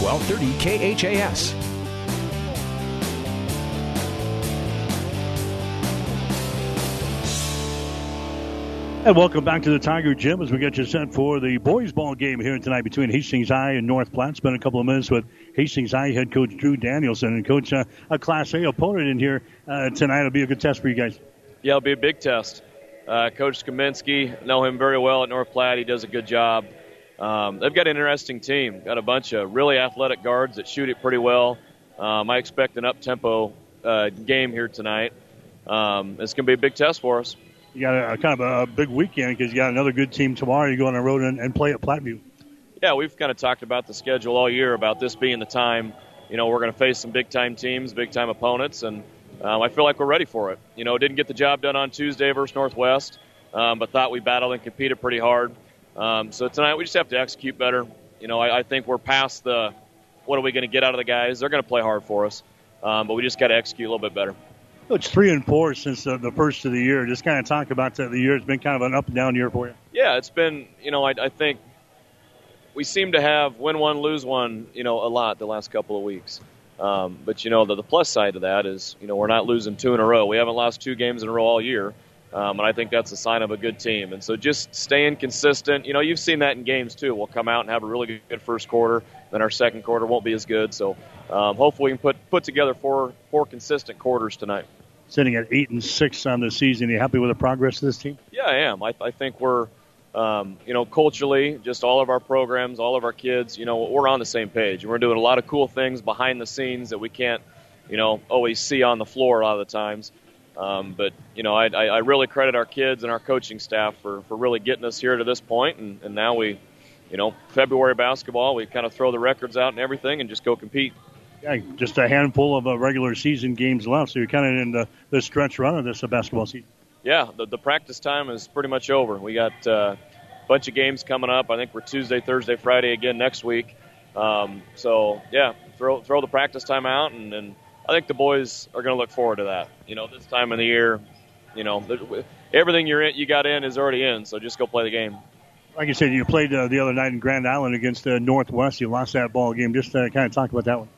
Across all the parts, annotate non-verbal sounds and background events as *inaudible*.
1230 KHAS. And welcome back to the Tiger Gym as we get you set for the boys' ball game here tonight between Hastings High and North Platte. Spend a couple of minutes with Hastings High head coach Drew Danielson and coach uh, a Class A opponent in here uh, tonight. It'll be a good test for you guys. Yeah, it'll be a big test. Uh, coach Kaminsky, know him very well at North Platte. He does a good job. Um, they've got an interesting team. Got a bunch of really athletic guards that shoot it pretty well. Um, I expect an up tempo uh, game here tonight. Um, it's going to be a big test for us you got a, a kind of a, big weekend because you got another good team tomorrow. You go on the road and, and play at Platteview. Yeah, we've kind of talked about the schedule all year about this being the time. You know, we're going to face some big time teams, big time opponents, and um, I feel like we're ready for it. You know, didn't get the job done on Tuesday versus Northwest, um, but thought we battled and competed pretty hard. Um, so tonight we just have to execute better. You know, I, I think we're past the what are we going to get out of the guys. They're going to play hard for us, um, but we just got to execute a little bit better. It's three and four since the, the first of the year. Just kind of talk about the, the year. It's been kind of an up and down year for you. Yeah, it's been. You know, I, I think we seem to have win one, lose one. You know, a lot the last couple of weeks. Um, but you know, the, the plus side of that is, you know, we're not losing two in a row. We haven't lost two games in a row all year. Um, and I think that's a sign of a good team. And so just staying consistent. You know, you've seen that in games too. We'll come out and have a really good first quarter, then our second quarter won't be as good. So um, hopefully we can put put together four four consistent quarters tonight sitting at eight and six on the season. Are you happy with the progress of this team? Yeah, I am. I, I think we're, um, you know, culturally, just all of our programs, all of our kids, you know, we're on the same page. We're doing a lot of cool things behind the scenes that we can't, you know, always see on the floor a lot of the times. Um, but you know, I, I really credit our kids and our coaching staff for, for really getting us here to this point, and, and now we, you know, February basketball, we kind of throw the records out and everything, and just go compete yeah, just a handful of uh, regular season games left, so you're kind of in the, the stretch run of this uh, basketball season. Yeah, the, the practice time is pretty much over. We got uh, a bunch of games coming up. I think we're Tuesday, Thursday, Friday again next week. Um, so yeah, throw throw the practice time out, and, and I think the boys are going to look forward to that. You know, this time of the year, you know, everything you're in, you got in is already in. So just go play the game. Like you said, you played uh, the other night in Grand Island against uh, Northwest. You lost that ball game. Just uh, kind of talk about that one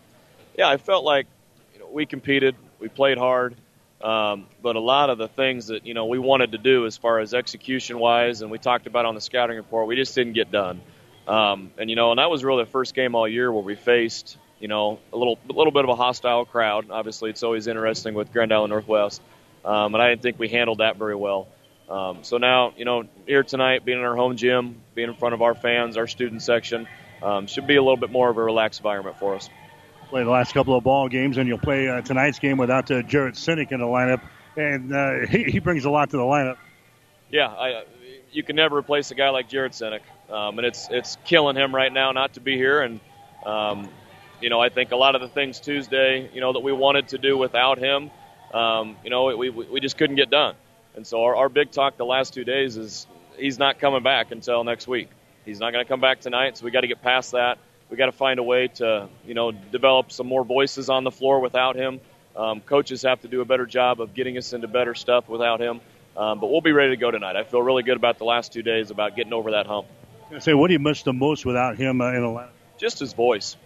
yeah, I felt like you know, we competed, we played hard, um, but a lot of the things that you know we wanted to do as far as execution wise, and we talked about on the scouting report, we just didn't get done. Um, and you know, and that was really the first game all year where we faced you know a little a little bit of a hostile crowd. Obviously, it's always interesting with Grand Island Northwest, um, and I didn't think we handled that very well. Um, so now, you know, here tonight, being in our home gym, being in front of our fans, our student section, um, should be a little bit more of a relaxed environment for us play the last couple of ball games, and you'll play uh, tonight's game without uh, Jarrett Sinek in the lineup, and uh, he, he brings a lot to the lineup. Yeah, I, you can never replace a guy like Jarrett Sinek, um, and it's it's killing him right now not to be here. And um, you know, I think a lot of the things Tuesday, you know, that we wanted to do without him, um, you know, we we just couldn't get done. And so our, our big talk the last two days is he's not coming back until next week. He's not going to come back tonight, so we got to get past that we got to find a way to, you know, develop some more voices on the floor without him. Um, coaches have to do a better job of getting us into better stuff without him. Um, but we'll be ready to go tonight. I feel really good about the last two days about getting over that hump. I say, what do you miss the most without him uh, in Atlanta? Just his voice.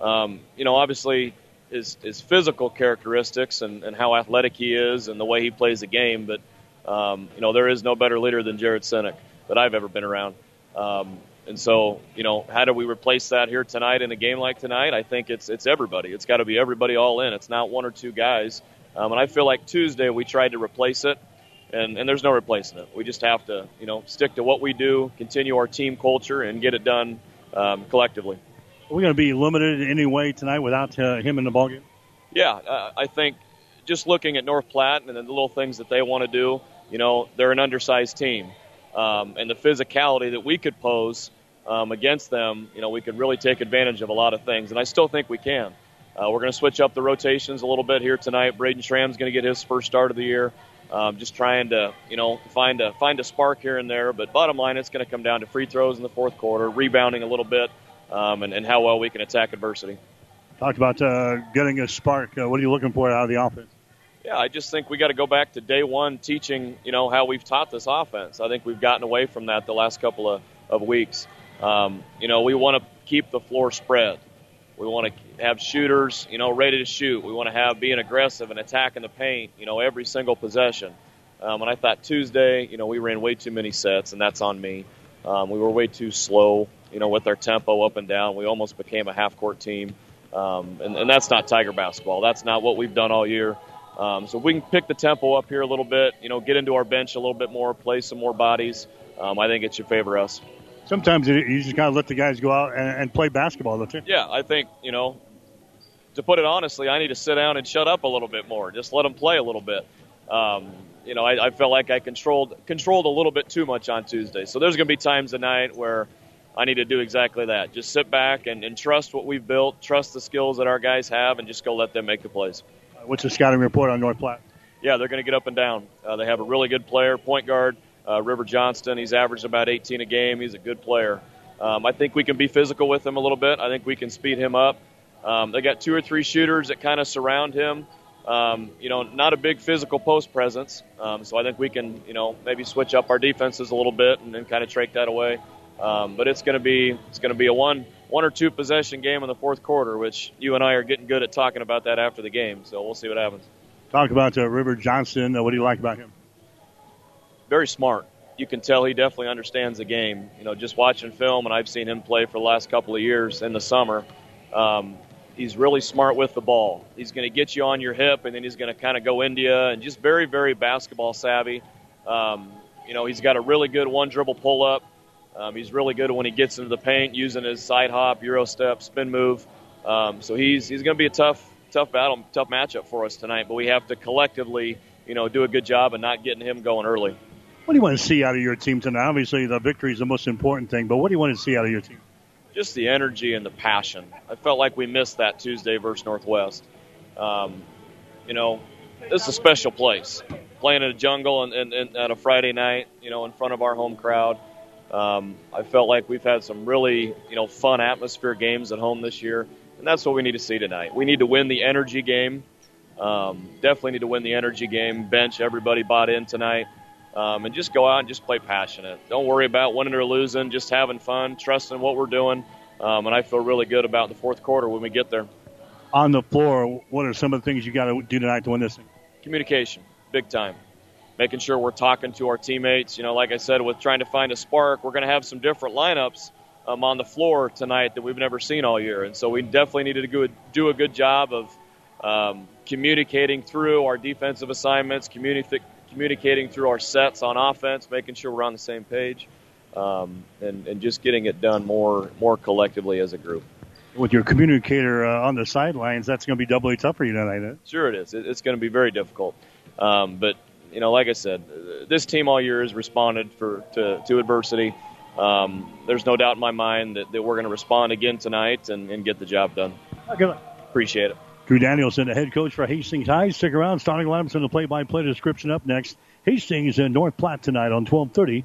Um, you know, obviously his his physical characteristics and, and how athletic he is and the way he plays the game. But um, you know, there is no better leader than Jared Sinek that I've ever been around. Um, and so, you know, how do we replace that here tonight in a game like tonight? I think it's it's everybody. It's got to be everybody all in. It's not one or two guys. Um, and I feel like Tuesday we tried to replace it, and, and there's no replacing it. We just have to, you know, stick to what we do, continue our team culture, and get it done um, collectively. Are we going to be limited in any way tonight without uh, him in the ballgame? Yeah, uh, I think just looking at North Platte and the little things that they want to do, you know, they're an undersized team um, and the physicality that we could pose um, against them, you know, we could really take advantage of a lot of things, and I still think we can. Uh, we're going to switch up the rotations a little bit here tonight. Braden Schramm's going to get his first start of the year. Um, just trying to, you know, find a find a spark here and there. But bottom line, it's going to come down to free throws in the fourth quarter, rebounding a little bit, um, and, and how well we can attack adversity. Talked about uh, getting a spark. Uh, what are you looking for out of the offense? Yeah, I just think we got to go back to day one teaching, you know, how we've taught this offense. I think we've gotten away from that the last couple of, of weeks. Um, you know, we want to keep the floor spread. We want to have shooters, you know, ready to shoot. We want to have being aggressive and attacking the paint, you know, every single possession. Um, and I thought Tuesday, you know, we ran way too many sets, and that's on me. Um, we were way too slow, you know, with our tempo up and down. We almost became a half court team. Um, and, and that's not Tiger basketball. That's not what we've done all year. Um, so if we can pick the tempo up here a little bit, you know, get into our bench a little bit more, play some more bodies, um, I think it should favor us. Sometimes you just got to let the guys go out and, and play basketball, don't you? Yeah, I think, you know, to put it honestly, I need to sit down and shut up a little bit more. Just let them play a little bit. Um, you know, I, I felt like I controlled controlled a little bit too much on Tuesday. So there's going to be times tonight where I need to do exactly that. Just sit back and, and trust what we've built, trust the skills that our guys have, and just go let them make the plays. What's the scouting report on North Platte? Yeah, they're going to get up and down. Uh, they have a really good player, point guard, uh, River Johnston. He's averaged about 18 a game. He's a good player. Um, I think we can be physical with him a little bit. I think we can speed him up. Um, they got two or three shooters that kind of surround him. Um, you know, not a big physical post presence. Um, so I think we can, you know, maybe switch up our defenses a little bit and then kind of take that away. Um, but it's going to be it's going to be a one one or two possession game in the fourth quarter, which you and I are getting good at talking about that after the game. So we'll see what happens. Talk about uh, River Johnston. Uh, what do you like about him? Very smart. You can tell he definitely understands the game. You know, just watching film, and I've seen him play for the last couple of years in the summer. Um, he's really smart with the ball. He's going to get you on your hip, and then he's going to kind of go you, and just very, very basketball savvy. Um, you know, he's got a really good one dribble pull up. Um, he's really good when he gets into the paint using his side hop, euro step, spin move. Um, so he's he's going to be a tough tough battle, tough matchup for us tonight. But we have to collectively, you know, do a good job of not getting him going early. What do you want to see out of your team tonight? Obviously, the victory is the most important thing, but what do you want to see out of your team? Just the energy and the passion. I felt like we missed that Tuesday versus Northwest. Um, you know, this is a special place. Playing in a jungle and, and, and at a Friday night, you know, in front of our home crowd. Um, I felt like we've had some really, you know, fun atmosphere games at home this year, and that's what we need to see tonight. We need to win the energy game. Um, definitely need to win the energy game. Bench everybody bought in tonight, um, and just go out and just play passionate. Don't worry about winning or losing. Just having fun, trusting what we're doing, um, and I feel really good about the fourth quarter when we get there. On the floor, what are some of the things you got to do tonight to win this thing? Communication, big time making sure we're talking to our teammates. You know, like I said, with trying to find a spark, we're going to have some different lineups um, on the floor tonight that we've never seen all year, and so we definitely needed to go, do a good job of um, communicating through our defensive assignments, communi- communicating through our sets on offense, making sure we're on the same page, um, and, and just getting it done more more collectively as a group. With your communicator uh, on the sidelines, that's going to be doubly tough for you tonight. Eh? Sure, it is. It's going to be very difficult. Um, but you know, like I said, this team all year has responded for to, to adversity. Um, there's no doubt in my mind that, that we're going to respond again tonight and, and get the job done. Okay. Appreciate it. Drew Danielson, the head coach for Hastings High. Stick around. Starting lineups and the play-by-play description up next. Hastings in North Platte tonight on 1230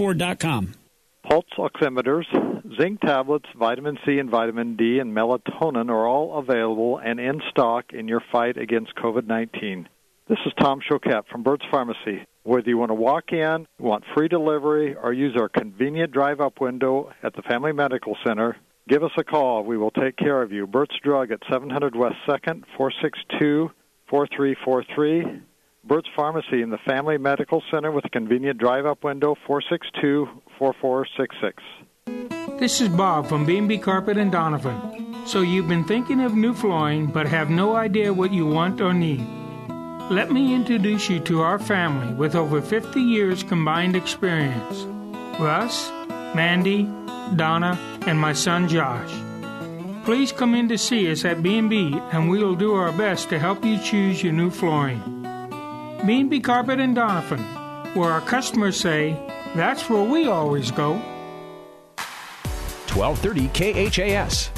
Ford.com. Pulse oximeters, zinc tablets, vitamin C and vitamin D, and melatonin are all available and in stock in your fight against COVID 19. This is Tom Choquette from Burt's Pharmacy. Whether you want to walk in, want free delivery, or use our convenient drive up window at the Family Medical Center, give us a call. We will take care of you. Burt's Drug at 700 West 2nd, 462 4343. Burt's Pharmacy in the Family Medical Center with a convenient drive up window 462 4466. This is Bob from B&B Carpet and Donovan. So you've been thinking of new flooring but have no idea what you want or need. Let me introduce you to our family with over 50 years combined experience. Russ, Mandy, Donna, and my son Josh. Please come in to see us at B&B and we will do our best to help you choose your new flooring. B&B Carpet and Donovan, where our customers say, that's where we always go. 1230 KHAS.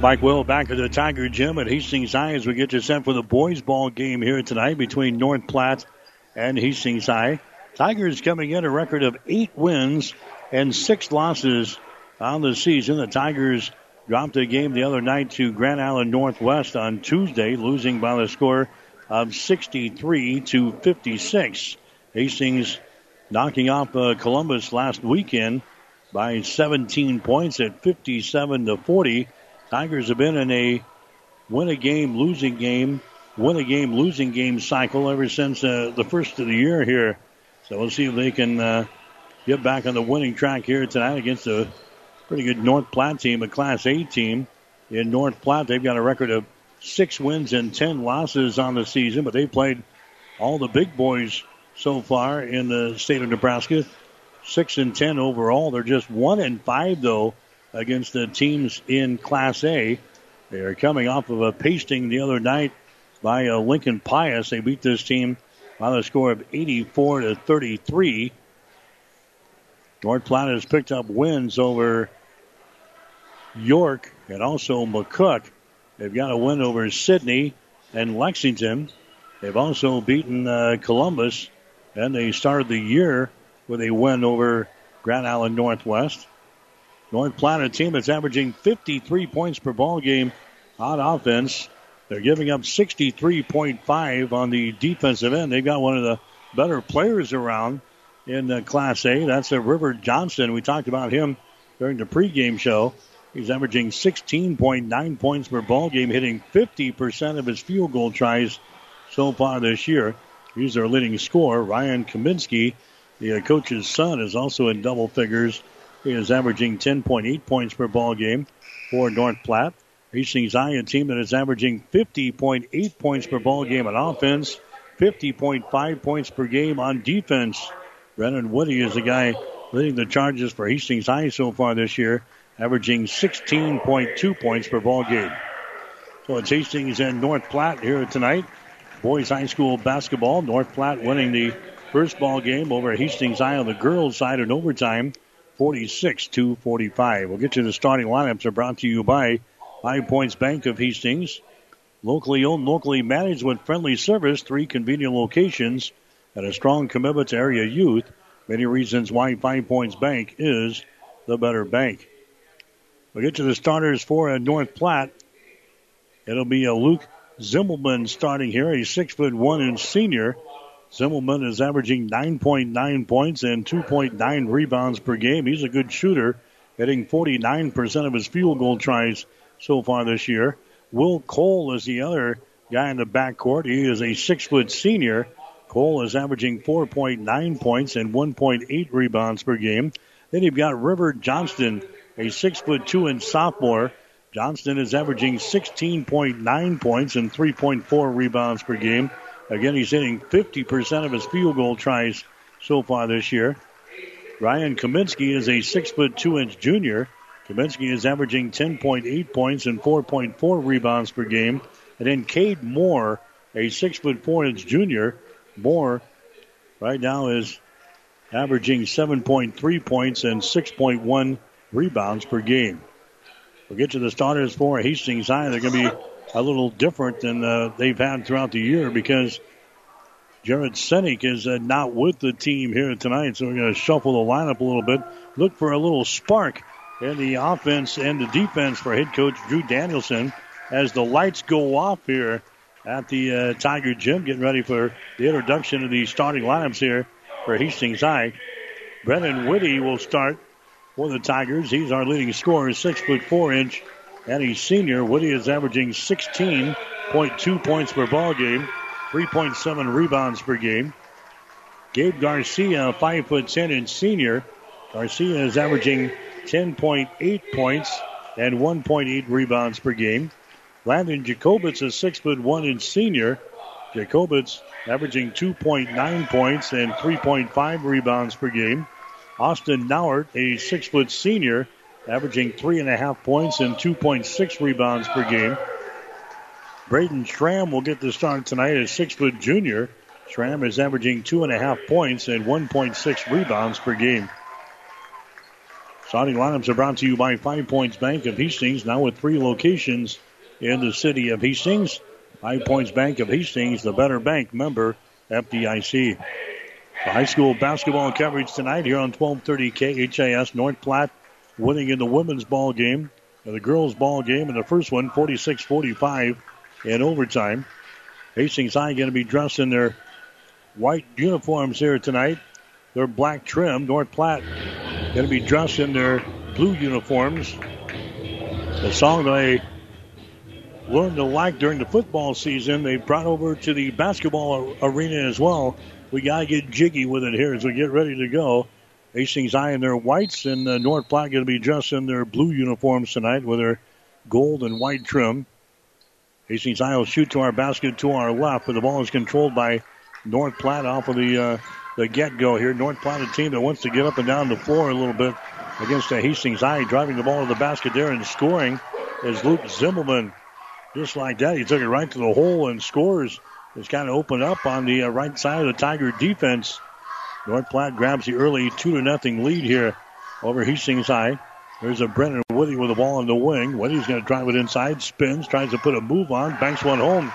Mike Will back at the Tiger Gym at Hastings High as we get you set for the boys' ball game here tonight between North Platte and Hastings High. Tigers coming in a record of eight wins and six losses on the season. The Tigers dropped a game the other night to Grand Island Northwest on Tuesday, losing by the score of 63 to 56. Hastings knocking off uh, Columbus last weekend by 17 points at 57 to 40. Tigers have been in a win a game, losing game, win a game, losing game cycle ever since uh, the first of the year here. So we'll see if they can uh, get back on the winning track here tonight against a pretty good North Platte team, a Class A team. In North Platte, they've got a record of six wins and ten losses on the season, but they played all the big boys so far in the state of Nebraska. Six and ten overall. They're just one and five though against the teams in Class A. They are coming off of a pasting the other night by uh, Lincoln Pius. They beat this team by the score of 84 to 33. North Platte has picked up wins over York and also McCook. They've got a win over Sidney and Lexington. They've also beaten uh, Columbus, and they started the year with a win over Grand Island Northwest. North Platte, a team that's averaging 53 points per ball game on offense. They're giving up 63.5 on the defensive end. They've got one of the better players around in uh, Class A. That's a River Johnston. We talked about him during the pregame show. He's averaging 16.9 points per ball game, hitting 50% of his field goal tries so far this year. He's their leading scorer. Ryan Kaminsky, the uh, coach's son, is also in double figures he is averaging 10.8 points per ball game for North Platte. Hastings High, a team that is averaging 50.8 points per ball game on offense, 50.5 points per game on defense. Brennan Woody is the guy leading the charges for Hastings High so far this year, averaging 16.2 points per ball game. So it's Hastings and North Platte here tonight. Boys High School basketball. North Platte winning the first ball game over Hastings High on the girls' side in overtime. 46 to 45. We'll get to the starting lineups. Are brought to you by Five Points Bank of Hastings. Locally owned, locally managed with friendly service, three convenient locations, and a strong commitment to area youth. Many reasons why Five Points Bank is the better bank. We'll get to the starters for North Platte. It'll be a Luke Zimmelman starting here, He's six foot one inch senior. Zimmelman is averaging 9.9 points and 2.9 rebounds per game. He's a good shooter, hitting 49% of his field goal tries so far this year. Will Cole is the other guy in the backcourt. He is a six foot senior. Cole is averaging 4.9 points and 1.8 rebounds per game. Then you've got River Johnston, a six foot two inch sophomore. Johnston is averaging 16.9 points and 3.4 rebounds per game. Again, he's hitting 50% of his field goal tries so far this year. Ryan Kaminsky is a six foot two inch junior. Kaminsky is averaging 10.8 points and 4.4 rebounds per game. And then Cade Moore, a six foot four inch junior. Moore right now is averaging 7.3 points and 6.1 rebounds per game. We'll get to the starters for Hastings High. They're going to be a little different than uh, they've had throughout the year because Jared Senek is uh, not with the team here tonight. So we're going to shuffle the lineup a little bit. Look for a little spark in the offense and the defense for head coach Drew Danielson as the lights go off here at the uh, Tiger Gym, getting ready for the introduction of the starting lineups here for Hastings High. Brennan Whitty will start for the Tigers. He's our leading scorer, six foot four inch and he's senior. Woody is averaging 16.2 points per ball game, 3.7 rebounds per game. Gabe Garcia, 5 foot 10 inch senior. Garcia is averaging 10.8 points and 1.8 rebounds per game. Landon Jacobitz, a 6 foot 1 inch senior. Jacobitz averaging 2.9 points and 3.5 rebounds per game. Austin Nauert, a 6 foot senior, averaging three and a half points and 2.6 rebounds per game. Braden Schramm will get the start tonight as six foot junior. Schramm is averaging two and a half points and 1.6 rebounds per game. Starting lineups are brought to you by Five Points Bank of Hastings, now with three locations in the city of Hastings. Five Points Bank of Hastings, the better bank member, FDIC. High school basketball coverage tonight here on 1230 KHAS. North Platte winning in the women's ball game. And the girls' ball game in the first one, 46 45 in overtime. Hastings High going to be dressed in their white uniforms here tonight. Their black trim. North Platte going to be dressed in their blue uniforms. The song I learned to like during the football season, they brought over to the basketball arena as well. We got to get jiggy with it here as we get ready to go. Hastings High in their whites and uh, North Platte going to be dressed in their blue uniforms tonight with their gold and white trim. Hastings High will shoot to our basket to our left, but the ball is controlled by North Platte off of the uh, the get go here. North Platte, a team that wants to get up and down the floor a little bit against the Hastings High, driving the ball to the basket there and scoring is Luke Zimmelman. Just like that, he took it right to the hole and scores. It's kind of opened up on the uh, right side of the Tiger defense. North Platte grabs the early two to nothing lead here over Hastings High. There's a Brennan Woody with the ball on the wing. Woody's going to drive it inside, spins, tries to put a move on, banks one home.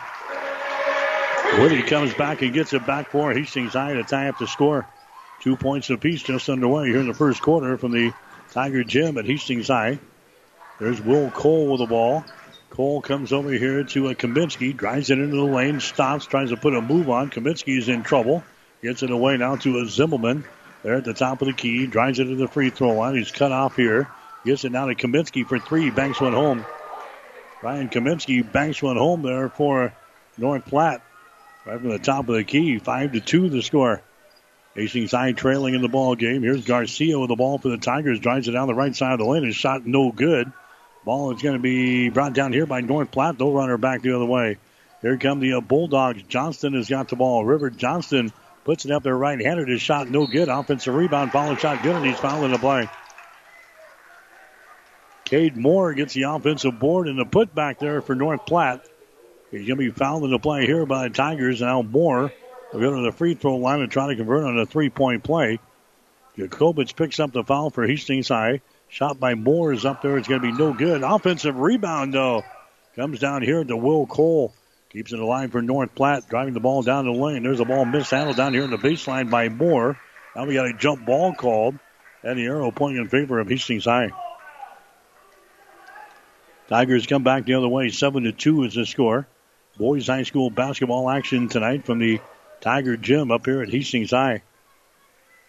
Woody comes back and gets it back for Hastings High to tie up the score. Two points apiece just underway here in the first quarter from the Tiger Gym at Hastings High. There's Will Cole with the ball. Cole comes over here to a Kaminsky, drives it into the lane, stops, tries to put a move on. Kaminsky is in trouble. Gets it away now to a Zimmelman. There at the top of the key, drives it to the free throw line. He's cut off here. Gets it now to Kaminsky for three. Banks one home. Ryan Kaminsky banks one home there for North Platte. Right from the top of the key, five to two the score. Hastings High trailing in the ball game. Here's Garcia with the ball for the Tigers. Drives it down the right side of the lane. His shot no good. Ball is going to be brought down here by North Platte. They'll run her back the other way. Here come the uh, Bulldogs. Johnston has got the ball. River Johnston puts it up there right-handed. His shot no good. Offensive rebound. Follow shot good, and he's fouling the play. Cade Moore gets the offensive board and the putback there for North Platte. He's going to be fouled in the play here by the Tigers. Now Moore will go to the free throw line and try to convert on a three-point play. Jacobitz picks up the foul for Hastings High. Shot by Moore is up there. It's going to be no good. Offensive rebound, though. Comes down here to Will Cole. Keeps it alive for North Platte, driving the ball down the lane. There's a ball mishandled down here in the baseline by Moore. Now we got a jump ball called, and the arrow pointing in favor of Hastings High. Tigers come back the other way. Seven to two is the score. Boys High School basketball action tonight from the Tiger Gym up here at Hastings High.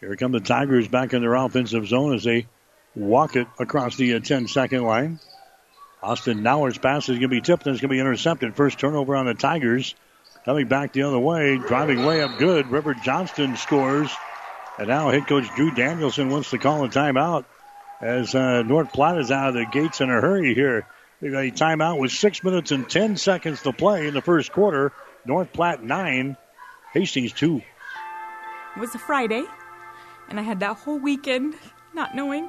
Here come the Tigers back in their offensive zone as they walk it across the 10 second line. Austin Nauer's pass is going to be tipped and it's going to be intercepted. First turnover on the Tigers. Coming back the other way, driving way up good. River Johnston scores. And now head coach Drew Danielson wants to call a timeout as uh, North Platte is out of the gates in a hurry here. We got a timeout with six minutes and 10 seconds to play in the first quarter. North Platte nine, Hastings two. It was a Friday, and I had that whole weekend not knowing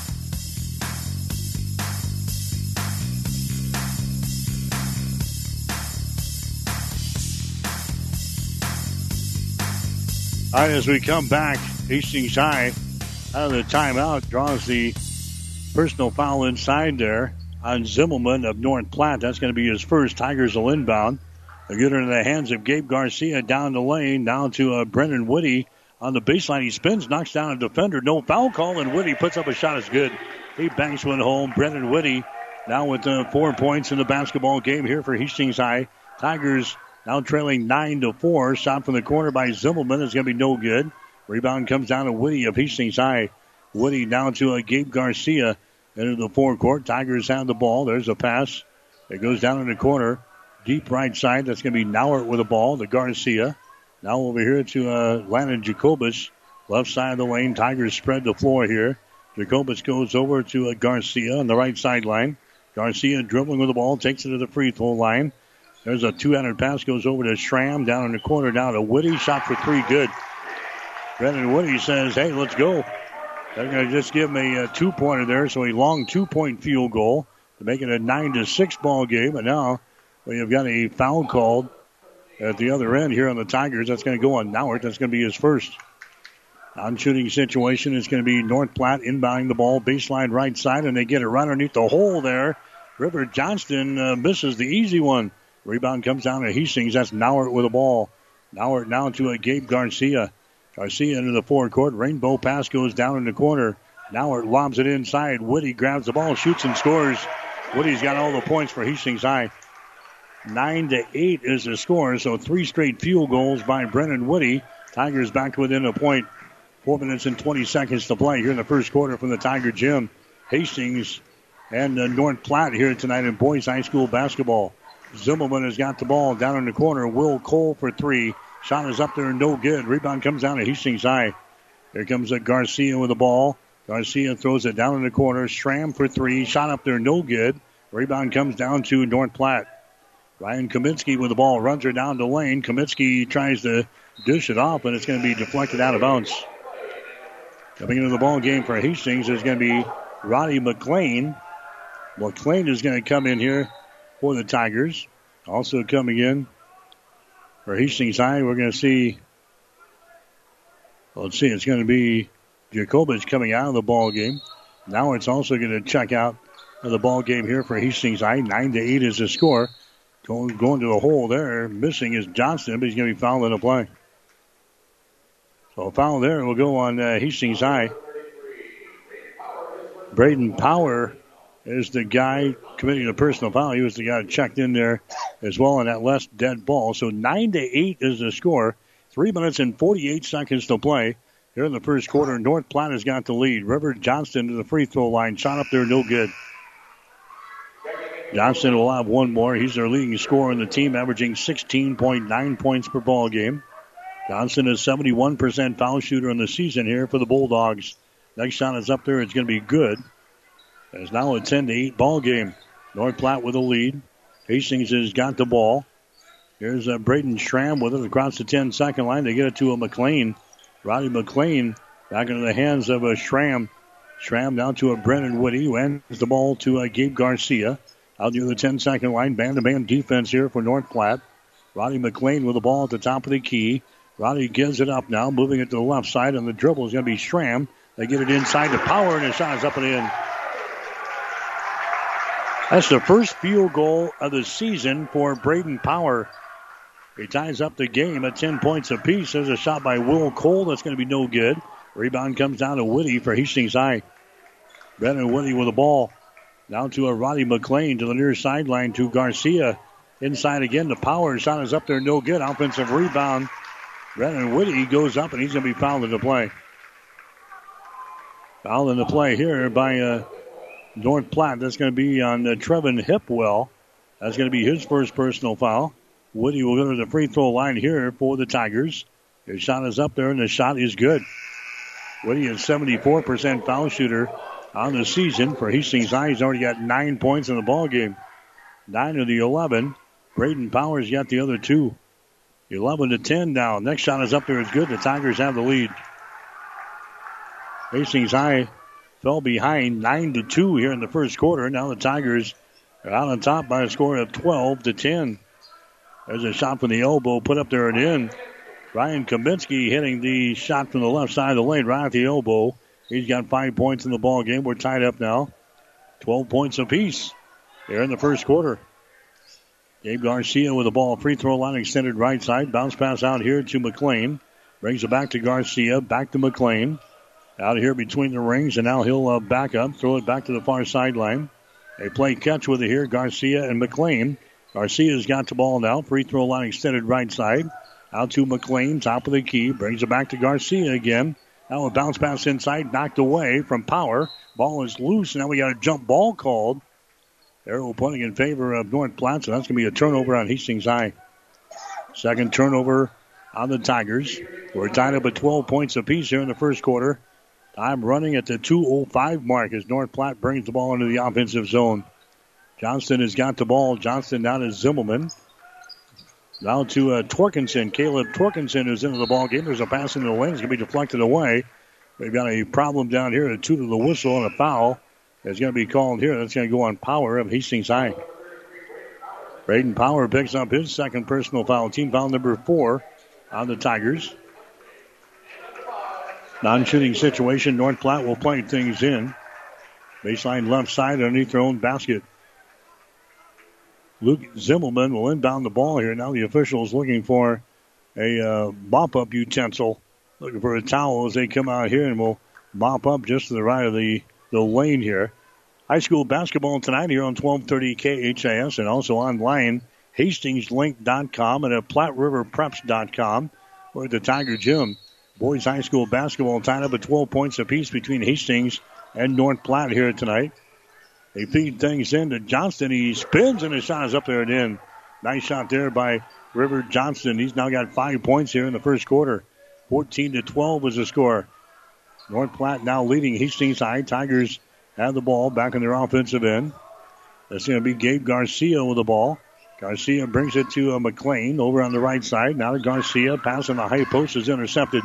Right, as we come back, Hastings High out of the timeout draws the personal foul inside there on Zimmelman of North Platte. That's going to be his first. Tigers will inbound. They get it in the hands of Gabe Garcia down the lane, down to uh, Brendan Woody on the baseline. He spins, knocks down a defender. No foul call, and Woody puts up a shot. It's good. He banks one home. Brendan Woody now with uh, four points in the basketball game here for Hastings High. Tigers now trailing nine to four. Shot from the corner by Zimmelman is going to be no good. Rebound comes down to Woody of Hastings High. Woody down to uh, Gabe Garcia into the forecourt. Tigers have the ball. There's a pass. It goes down in the corner. Deep right side. That's going to be Nauert with the ball. The Garcia. Now over here to uh, Landon Jacobitz. Left side of the lane. Tigers spread the floor here. Jacobitz goes over to uh, Garcia on the right sideline. Garcia dribbling with the ball. Takes it to the free throw line. There's a 200 pass. Goes over to Schramm down in the corner. Down to Woody. Shot for three. Good. Brendan Woody says, hey, let's go. They're going to just give him a, a two pointer there. So a long two point field goal to make it a 9 to 6 ball game. And now we have got a foul called at the other end here on the Tigers. That's going to go on Nauert. That's going to be his first. On shooting situation it's going to be North Platte inbounding the ball, baseline right side, and they get it right underneath the hole there. River Johnston uh, misses the easy one. Rebound comes down to Hastings. That's Nauert with the ball. Nauert now to a Gabe Garcia. Garcia into the forward court. Rainbow pass goes down in the corner. Nauert lobs it inside. Woody grabs the ball, shoots and scores. Woody's got all the points for Hastings High. Nine to eight is the score, so three straight field goals by Brennan Woody. Tigers back within a point. Four minutes and 20 seconds to play here in the first quarter from the Tiger Gym. Hastings and uh, North Platte here tonight in boys high school basketball. Zimmelman has got the ball down in the corner. Will Cole for three. Shot is up there, no good. Rebound comes down to Hastings High. Here comes Garcia with the ball. Garcia throws it down in the corner. Schramm for three. Shot up there, no good. Rebound comes down to North Platte. Ryan Kaminsky with the ball runs her down the lane. Kaminsky tries to dish it off, and it's going to be deflected out of bounds. Coming into the ball game for Hastings is going to be Roddy McLean. McLean is going to come in here for the Tigers. Also coming in for Hastings High, we're going to see. Let's see, it's going to be Jacobitz coming out of the ball game. Now it's also going to check out of the ball game here for Hastings High. Nine to eight is the score. Going, going to the hole there. Missing is Johnston, but he's going to be fouled in the play. So a foul there will go on uh, Hastings High. Braden Power is the guy committing the personal foul. He was the guy checked in there as well on that last dead ball. So nine to eight is the score. Three minutes and 48 seconds to play. Here in the first quarter, North Platte has got the lead. River Johnston to the free throw line. Shot up there, no good. Johnston will have one more. He's their leading scorer in the team, averaging 16.9 points per ball game. Johnston is 71% foul shooter in the season here for the Bulldogs. Next shot is up there. It's going to be good. It's now a 10 to 8 ball game. North Platte with a lead. Hastings has got the ball. Here's uh, Braden Schramm with it across the 10 second line. They get it to a McLean. Roddy McLean back into the hands of a Schramm. Schramm down to a Brennan Woody who hands the ball to a Gabe Garcia. Out near the 10 second line. Man to man defense here for North Platte. Roddy McLean with the ball at the top of the key. Roddy gives it up now, moving it to the left side, and the dribble is going to be Schramm. They get it inside the Power, and the shot is up and in. That's the first field goal of the season for Braden Power. He ties up the game at 10 points apiece. There's a shot by Will Cole that's going to be no good. Rebound comes down to Woody for Hastings High. Brennan Woody with the ball. Down to a Roddy McLean to the near sideline to Garcia. Inside again, the power shot is up there, no good. Offensive rebound. Brennan Woody goes up and he's going to be fouled in the play. Fouled in the play here by uh, North Platte. That's going to be on uh, Trevin Hipwell. That's going to be his first personal foul. Woody will go to the free throw line here for the Tigers. His shot is up there, and the shot is good. Woody is 74% foul shooter on the season for Hastings High. He's already got nine points in the ball game. Nine of the 11. Braden Powers got the other two. 11 to 10 now. Next shot is up there. It's good. The Tigers have the lead. Hastings High fell behind 9 to 2 here in the first quarter. Now the Tigers are out on top by a score of 12 to 10. There's a shot from the elbow put up there and in. Ryan Kaminsky hitting the shot from the left side of the lane right at the elbow. He's got five points in the ball game. We're tied up now. 12 points apiece here in the first quarter. Gabe Garcia with the ball, free throw line extended right side. Bounce pass out here to McLean. Brings it back to Garcia, back to McLean. Out here between the rings, and now he'll uh, back up, throw it back to the far sideline. They play catch with it here, Garcia and McLean. Garcia's got the ball now. Free throw line extended right side. Out to McLean, top of the key. Brings it back to Garcia again. Now a bounce pass inside, knocked away from Power. Ball is loose. Now we got a jump ball called. Arrow pointing in favor of North Platte, so that's going to be a turnover on Hastings High. Second turnover on the Tigers. We're tied up at 12 points apiece here in the first quarter. Time running at the 2.05 mark as North Platte brings the ball into the offensive zone. Johnston has got the ball. Johnston down to Zimmelman. Now to uh, Torkinson. Caleb Torkinson is into the ball game. There's a pass into the lane. It's going to be deflected away. We've got a problem down here. A two to the whistle and a foul is going to be called here. That's going to go on Power of Hastings High. Braden Power picks up his second personal foul. Team foul number four on the Tigers. Non-shooting situation. North Platte will play things in. Baseline left side underneath their own basket. Luke Zimmelman will inbound the ball here. Now the officials looking for a uh, mop up utensil, looking for a towel as they come out here and will mop up just to the right of the, the lane here. High school basketball tonight here on 1230 KHAS and also online, hastingslink.com and at PlatteRiverPreps.com or at the Tiger Gym. Boys high school basketball tied up at 12 points apiece between Hastings and North Platte here tonight. They feed things in to Johnston. He spins and his shot is up there and in. Nice shot there by River Johnston. He's now got five points here in the first quarter. 14 to 12 was the score. North Platte now leading Hastings High. Tigers have the ball back in their offensive end. That's going to be Gabe Garcia with the ball. Garcia brings it to uh, McLean over on the right side. Now to Garcia. Passing the high post is intercepted.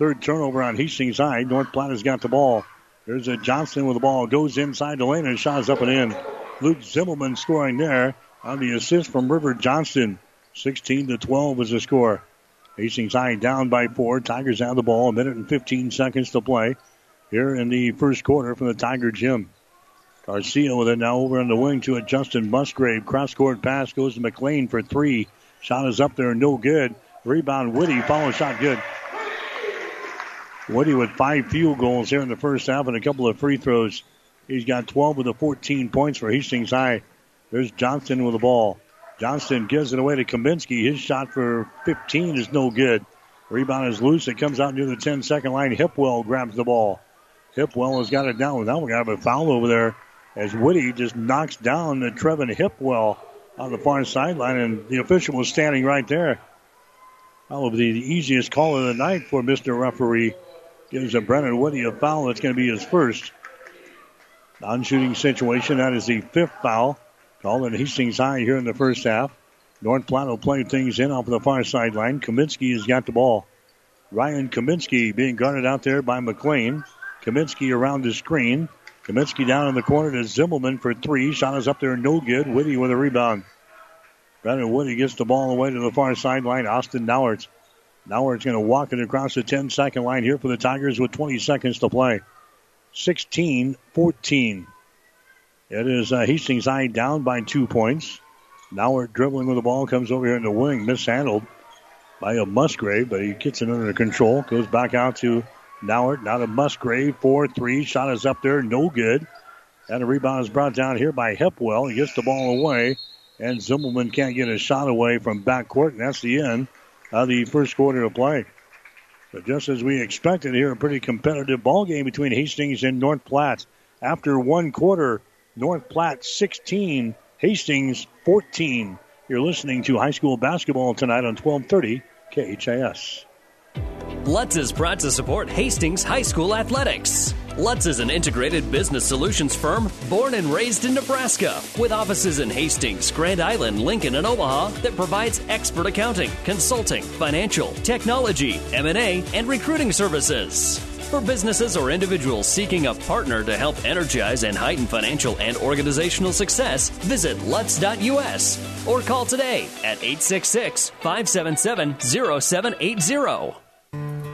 Third turnover on Hastings High. North Platte has got the ball. There's a Johnston with the ball. Goes inside the lane and shot is up and in. Luke Zimmelman scoring there on the assist from River Johnston. 16 to 12 is the score. Hastings High down by four. Tigers have the ball. A minute and 15 seconds to play here in the first quarter from the Tiger Gym. Garcia with it now over on the wing to a Justin Musgrave. Cross court pass goes to McLean for three. Shot is up there, no good. Rebound, Whitty. Follow shot, good. Woody with five field goals here in the first half and a couple of free throws. He's got 12 of the 14 points for Hastings High. There's Johnston with the ball. Johnston gives it away to Kaminsky. His shot for 15 is no good. Rebound is loose. It comes out near the 10 second line. Hipwell grabs the ball. Hipwell has got it down. Now we have a foul over there as Woody just knocks down the Trevin Hipwell on the far sideline, and the official was standing right there. Probably the easiest call of the night for Mr. Referee gives a Brennan Woody a foul. That's going to be his first. Non-shooting situation. That is the fifth foul. Called at Hastings High here in the first half. North Platte will play things in off the far sideline. Kaminsky has got the ball. Ryan Kaminsky being guarded out there by McLean. Kaminsky around the screen. Kaminsky down in the corner to Zimmelman for three. Shot is up there, no good. Whitty with a rebound. Brandon Whitty gets the ball away to the far sideline. Austin Nauert now we're going to walk it across the 10 second line here for the Tigers with 20 seconds to play. 16 14. It is uh, Hastings High down by two points. Now we're dribbling with the ball, comes over here in the wing, mishandled by a Musgrave, but he gets it under control. Goes back out to Nauert. Now to Musgrave, 4 3. Shot is up there, no good. And a rebound is brought down here by Hipwell. He gets the ball away, and Zimmelman can't get a shot away from backcourt, and that's the end of the first quarter of play. But just as we expected here, a pretty competitive ball game between Hastings and North Platte. After one quarter, North Platte 16, Hastings 14. You're listening to high school basketball tonight on 1230 KHAS. Lutz is proud to support Hastings High School Athletics. Lutz is an integrated business solutions firm born and raised in Nebraska with offices in Hastings, Grand Island, Lincoln, and Omaha that provides expert accounting, consulting, financial, technology, M&A, and recruiting services. For businesses or individuals seeking a partner to help energize and heighten financial and organizational success, visit Lutz.us or call today at 866 577 0780.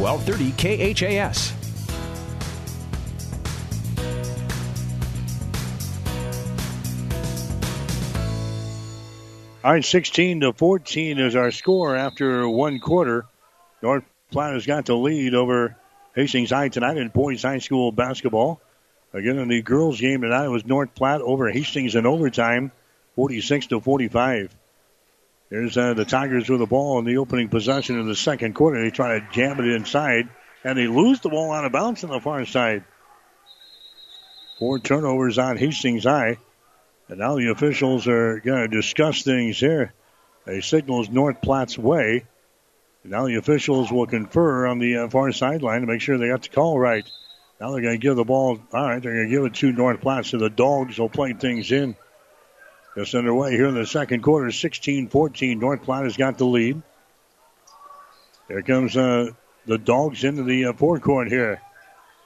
1230 KHAS. All right, 16 to 14 is our score after one quarter. North Platte has got the lead over Hastings High tonight in boys high school basketball. Again, in the girls' game tonight, it was North Platte over Hastings in overtime, 46 to 45. There's uh, the Tigers with the ball in the opening possession of the second quarter. They try to jam it inside, and they lose the ball out of bounds on the far side. Four turnovers on Hastings High. And now the officials are going to discuss things here. A signals North Platte's way. And now the officials will confer on the uh, far sideline to make sure they got the call right. Now they're going to give the ball. All right, they're going to give it to North Platte, so the dogs will play things in. Just underway here in the second quarter, 16-14. North Platte has got the lead. There comes uh, the dogs into the uh, forecourt here.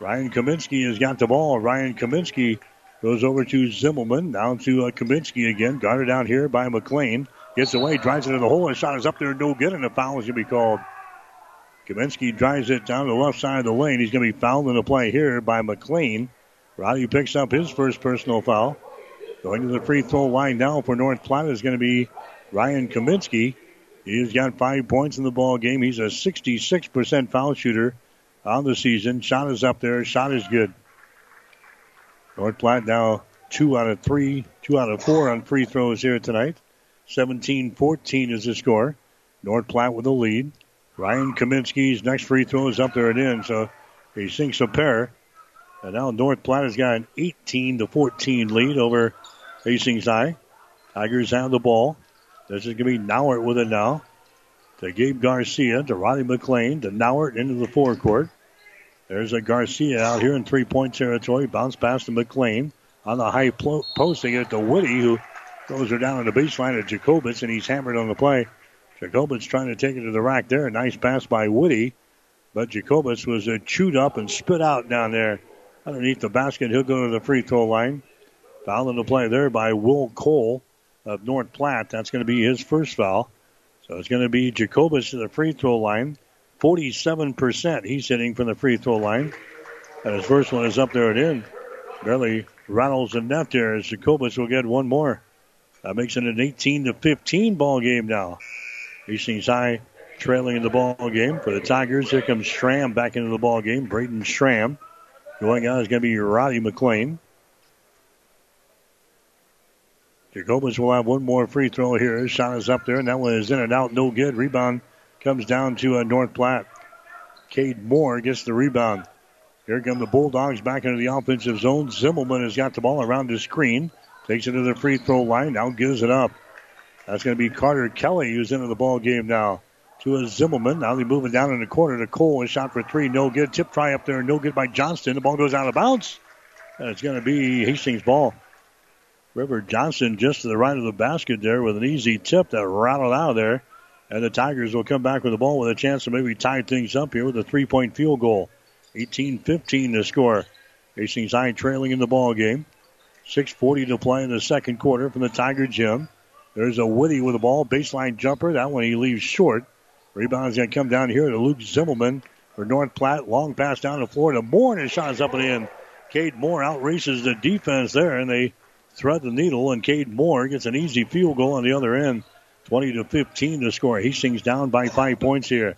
Ryan Kaminsky has got the ball. Ryan Kaminsky Goes over to Zimmelman. Down to uh, Kaminsky again. Guarded out here by McLean. Gets away, drives it in the hole. A shot is up there, no good, and a foul is going to be called. Kaminsky drives it down the left side of the lane. He's going to be fouled in the play here by McLean. Roddy picks up his first personal foul. Going to the free throw line now for North Platte is going to be Ryan Kaminsky. He's got five points in the ball game. He's a 66% foul shooter on the season. Shot is up there. Shot is good. North Platte now two out of three, two out of four on free throws here tonight. 17-14 is the score. North Platte with the lead. Ryan Kaminsky's next free throw is up there and in, so he sinks a pair. And now North Platte has got an 18 to 14 lead over Hastings High. Tigers have the ball. This is going to be Nauert with it now. To Gabe Garcia, to Roddy McLean, to Nauert into the forecourt. There's a Garcia out here in three point territory. Bounce pass to McLean. On the high post, they get to Woody, who throws her down on the baseline of Jacobitz, and he's hammered on the play. Jacobitz trying to take it to the rack there. Nice pass by Woody. But Jacobitz was uh, chewed up and spit out down there underneath the basket. He'll go to the free throw line. Foul in the play there by Will Cole of North Platte. That's going to be his first foul. So it's going to be Jacobitz to the free throw line. 47% he's hitting from the free throw line. And his first one is up there and in. Barely rattles the net there as Jacobitz will get one more. That makes it an 18 to 15 ball game now. Hastings High trailing in the ball game for the Tigers. Here comes Schramm back into the ball game. Braden Schramm. Going out is going to be Roddy McLean. Jacobitz will have one more free throw here. Shot is up there, and that one is in and out. No good. Rebound comes down to uh, North Platte. Cade Moore gets the rebound. Here come the Bulldogs back into the offensive zone. Zimmelman has got the ball around the screen. Takes it to the free throw line. Now gives it up. That's going to be Carter Kelly who's into the ball game now. To a Zimmelman. Now they moving down in the corner to Cole. A shot for three. No good. Tip try up there. No good by Johnston. The ball goes out of bounds. And it's going to be Hastings' ball. River Johnston just to the right of the basket there with an easy tip that rattled out of there. And the Tigers will come back with the ball with a chance to maybe tie things up here with a three point field goal. 18 15 to score. Hastings High trailing in the ball game. 6.40 to play in the second quarter from the Tiger gym. There's a Woody with the ball. Baseline jumper. That one he leaves short. Rebound's going to come down here to Luke Zimmelman for North Platte. Long pass down the floor to Moore, and his shot is up and in. Cade Moore outraces the defense there, and they thread the needle, and Cade Moore gets an easy field goal on the other end. 20 to 15 to score. Hastings down by five points here.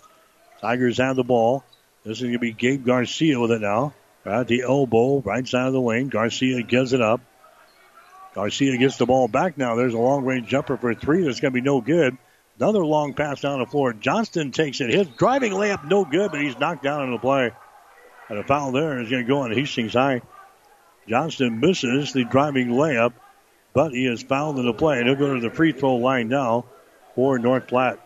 Tigers have the ball. This is going to be Gabe Garcia with it now. At the elbow, right side of the lane. Garcia gives it up. Garcia gets the ball back now. There's a long range jumper for three that's going to be no good. Another long pass down the floor. Johnston takes it. His driving layup no good, but he's knocked down in the play. And a foul there is going to go on Hastings High. Johnston misses the driving layup, but he is fouled in the play. And he'll go to the free throw line now for North Platte.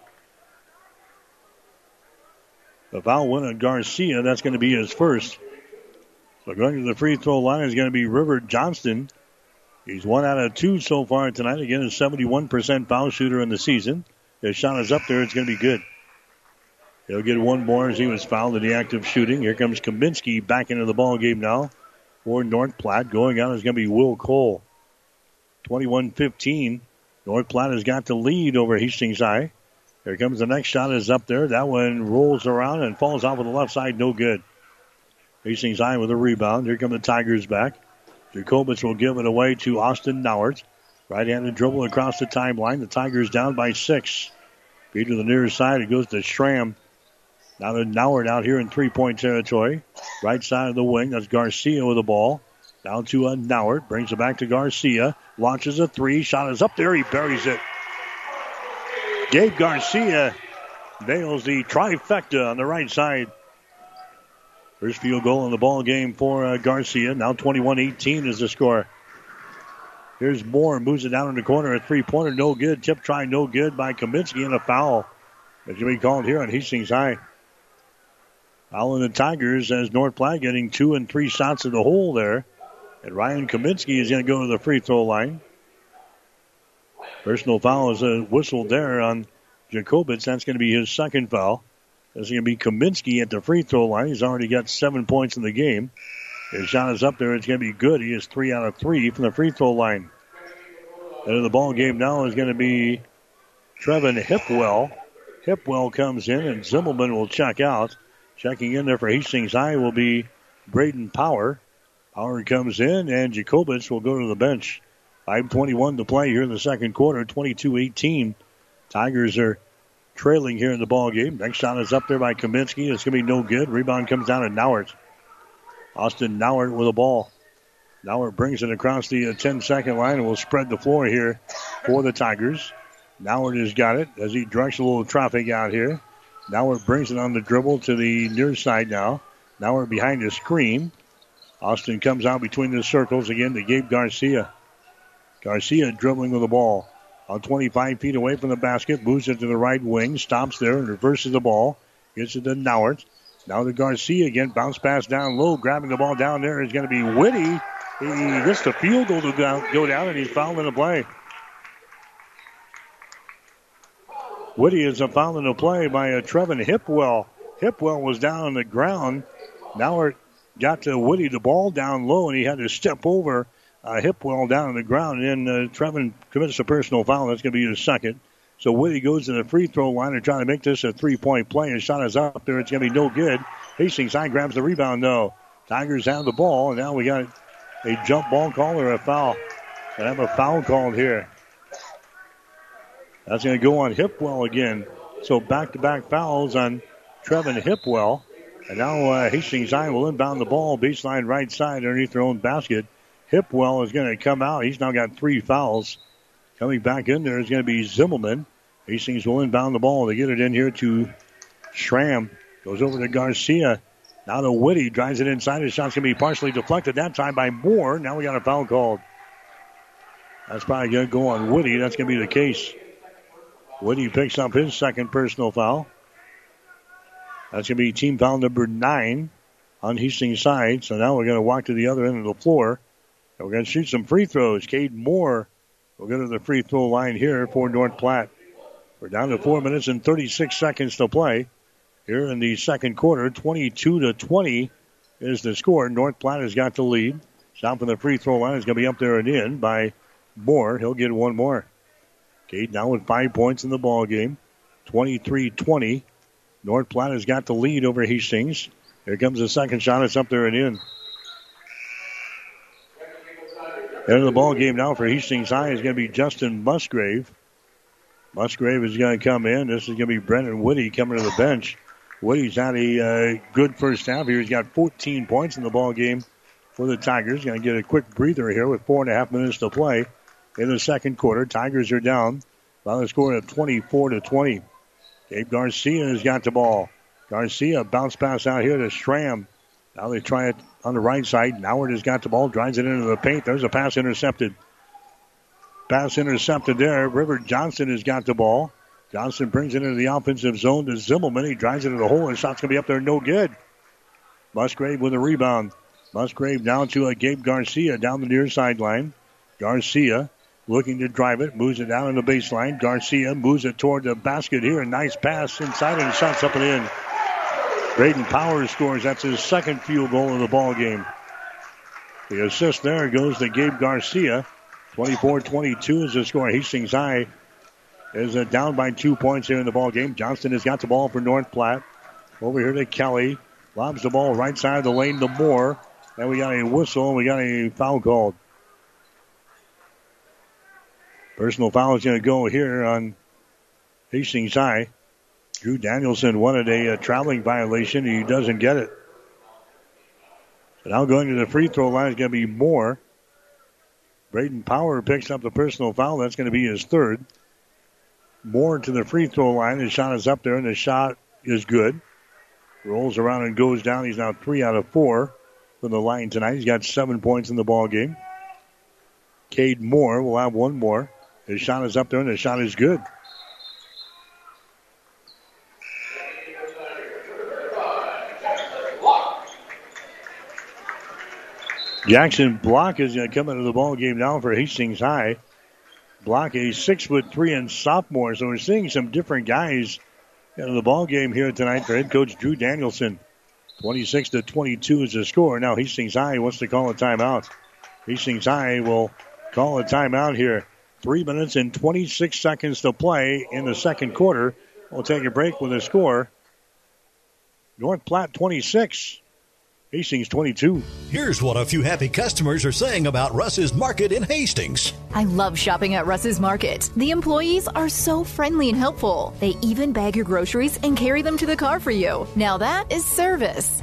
The foul went on Garcia. That's going to be his first. So going to the free throw line is going to be River Johnston. He's one out of two so far tonight. Again, a 71% foul shooter in the season. His shot is up there. It's going to be good. He'll get one more as he was fouled in the act of shooting. Here comes Kaminsky back into the ball game now for North Platte. Going out is going to be Will Cole. 21-15. North Platte has got the lead over Hastings High. Here comes the next shot is up there. That one rolls around and falls off of the left side. No good. Hastings High with a rebound. Here come the Tigers back. Jacobitz will give it away to Austin Nauert. Right-handed dribble across the timeline. The Tigers down by six. Feed to the near side. It goes to Schramm. Now to Nauert out here in three-point territory. Right side of the wing. That's Garcia with the ball. Down to a Nauert. Brings it back to Garcia. Launches a three. Shot is up there. He buries it. Gabe Garcia nails the trifecta on the right side. First field goal in the ball game for uh, Garcia. Now 21-18 is the score. Here's Moore, moves it down in the corner. A three-pointer, no good. Tip try, no good by Kaminsky, and a foul. It's going to be called here on Hastings High. Foul in the Tigers as North Platte getting two and three shots at the hole there. And Ryan Kaminsky is going to go to the free throw line. Personal foul is a whistle there on Jacobitz. That's going to be his second foul. That's going to be Kaminsky at the free throw line. He's already got seven points in the game. His shot is up there. It's going to be good. He is three out of three from the free throw line. And the ball game now is going to be Trevin Hipwell. Hipwell comes in and Zimmelman will check out. Checking in there for Hastings High will be Braden Power. Power comes in and Jacobitz will go to the bench. 5.21 to play here in the second quarter, 22-18. Tigers are trailing here in the ball game. Next shot is up there by Kaminsky. It's going to be no good. Rebound comes down to Nauert. Austin Nauert with a ball. Nauert brings it across the 10 uh, line and will spread the floor here for the Tigers. Nauert has got it as he directs a little traffic out here. Nauert brings it on the dribble to the near side now. Nauert behind the screen. Austin comes out between the circles again to Gabe Garcia. Garcia dribbling with the ball. On 25 feet away from the basket, moves it to the right wing, stops there and reverses the ball. Gets it to Nauert. Now to Garcia again. Bounce pass down low. Grabbing the ball down there is going to be Whitty. He gets the field goal to go down, and he's fouled in the play. Whitty is a foul in the play by a Trevin Hipwell. Hipwell was down on the ground. Now it got to Whitty the ball down low, and he had to step over uh, Hipwell down on the ground. And then uh, Trevin commits a personal foul. That's going to be his second. So Whitty goes to the free throw line and trying to make this a three point play. His shot is up there. It's going to be no good. Hastings High grabs the rebound though. Tigers have the ball, and now we got a jump ball call or a foul. And have a foul called here. That's going to go on Hipwell again. So back to back fouls on Trevin Hipwell. And now uh, Hastings High will inbound the ball baseline right side underneath their own basket. Hipwell is going to come out. He's now got three fouls. Coming back in there is going to be Zimmelman. Hastings will inbound the ball. They get it in here to Schramm. Goes over to Garcia. Now to Whitty. Drives it inside. His shot's going to be partially deflected that time by Moore. Now we got a foul called. That's probably going to go on Whitty. That's going to be the case. Whitty picks up his second personal foul. That's going to be team foul number nine on Hastings' side. So now we're going to walk to the other end of the floor. And we're going to shoot some free throws. Cade Moore will go to the free throw line here for North Platte. We're down to four minutes and 36 seconds to play here in the second quarter. 22 to 20 is the score. North Platte has got the lead. Shot from the free throw line is going to be up there and in by Moore. He'll get one more. Cade now with five points in the ball game. 23-20. North Platte has got the lead over Hastings. Here comes the second shot. It's up there and in. End of the ball game now for Hastings High is going to be Justin Musgrave. Musgrave is going to come in. This is going to be Brendan Woody coming to the bench. Woody's had a uh, good first half here. He's got 14 points in the ball game for the Tigers. Going to get a quick breather here with four and a half minutes to play in the second quarter. Tigers are down by the score of 24 to 20. Gabe Garcia has got the ball. Garcia bounce pass out here to Schramm. Now they try it on the right side. Nauert has got the ball, drives it into the paint. There's a pass intercepted. Pass intercepted there. River Johnston has got the ball. Johnston brings it into the offensive zone to Zimmelman. He drives it to the hole, and shot's going to be up there, no good. Musgrave with a rebound. Musgrave down to a Gabe Garcia down the near sideline. Garcia looking to drive it, moves it down on the baseline. Garcia moves it toward the basket here. A nice pass inside and shots up and in. Braden Powers scores. That's his second field goal of the ball game. The assist there goes to Gabe Garcia. 24-22 is the score. Hastings High is uh, down by two points here in the ball game. Johnston has got the ball for North Platte. Over here to Kelly. Lobs the ball right side of the lane to Moore. And we got a whistle and we got a foul called. Personal foul is going to go here on Hastings High. Drew Danielson wanted a, a traveling violation. He doesn't get it. So now going to the free throw line is going to be Moore. Braden Power picks up the personal foul. That's going to be his third. Moore to the free throw line. The shot is up there, and the shot is good. Rolls around and goes down. He's now three out of four from the line tonight. He's got seven points in the ball game. Cade Moore will have one more. His shot is up there, and the shot is good. Jackson Block is going to come into the ball game now for Hastings High. Block a six foot three and sophomore, so we're seeing some different guys in the ball game here tonight for head coach Drew Danielson. 26 to 22 is the score. Now Hastings High wants to call a timeout. Hastings High will call a timeout here. Three minutes and 26 seconds to play in the second quarter. We'll take a break with a score. North Platte 26, Hastings 22. Here's what a few happy customers are saying about Russ's Market in Hastings. I love shopping at Russ's Market. The employees are so friendly and helpful. They even bag your groceries and carry them to the car for you. Now that is service.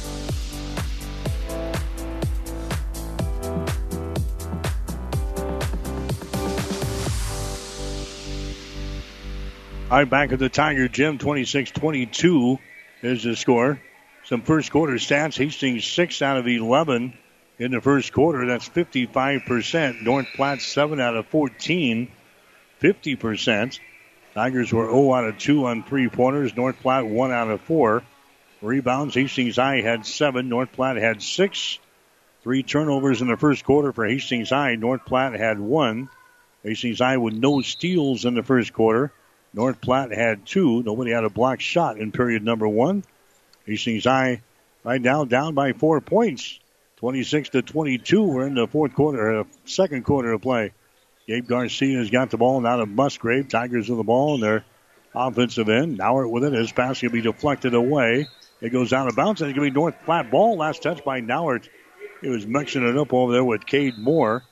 Right, back at the Tiger Gym, 26-22 is the score. Some first quarter stats. Hastings 6 out of 11 in the first quarter. That's 55%. North Platte 7 out of 14, 50%. Tigers were 0 out of 2 on three pointers. North Platte 1 out of 4. Rebounds. Hastings High had 7. North Platte had 6. Three turnovers in the first quarter for Hastings High. North Platte had 1. Hastings High with no steals in the first quarter. North Platte had two. Nobody had a block shot in period number one. Hastings High right now down by four points. 26 to 22. We're in the fourth quarter, uh, second quarter of play. Gabe Garcia has got the ball now to Musgrave. Tigers with the ball in their offensive end. Now with it. His pass can be deflected away. It goes out of bounds. It's going to be North Platte ball. Last touch by Nauert. He was mixing it up over there with Cade Moore.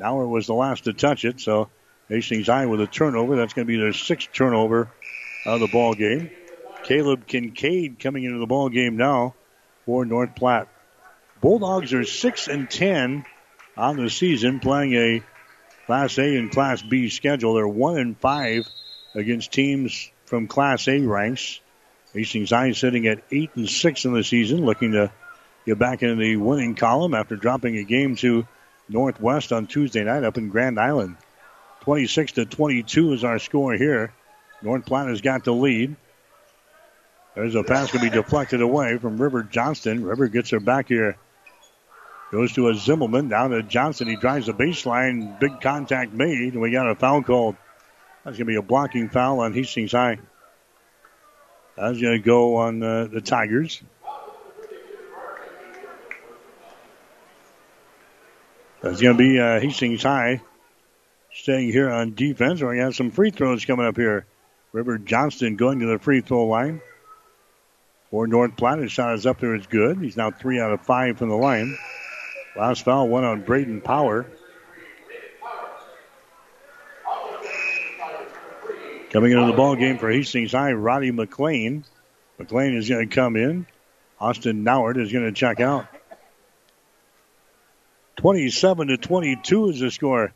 Nauert was the last to touch it. So Hastings High with a turnover. That's going to be their sixth turnover of the ball game. Caleb Kincaid coming into the ball game now for North Platte. Bulldogs are six and ten on the season, playing a Class A and Class B schedule. They're one and five against teams from Class A ranks. Hastings High sitting at eight and six in the season, looking to get back into the winning column after dropping a game to Northwest on Tuesday night up in Grand Island. 26 to 22 is our score here. North Platte has got the lead. There's a pass going to be deflected away from River Johnston. River gets her back here. Goes to a Zimmelman down to Johnston. He drives the baseline. Big contact made, we got a foul called. That's going to be a blocking foul on Hastings High. That's going to go on uh, the Tigers. That's going to be uh, Hastings High staying here on defense. We're going to have some free throws coming up here. River Johnston going to the free throw line. For North Platte, his shot is up there. It's good. He's now three out of five from the line. Last foul, one on Braden Power. Coming into the ball game for Hastings High, Roddy McLean. McLean is going to come in. Austin Nauert is going to check out. 27 to 22 is the score.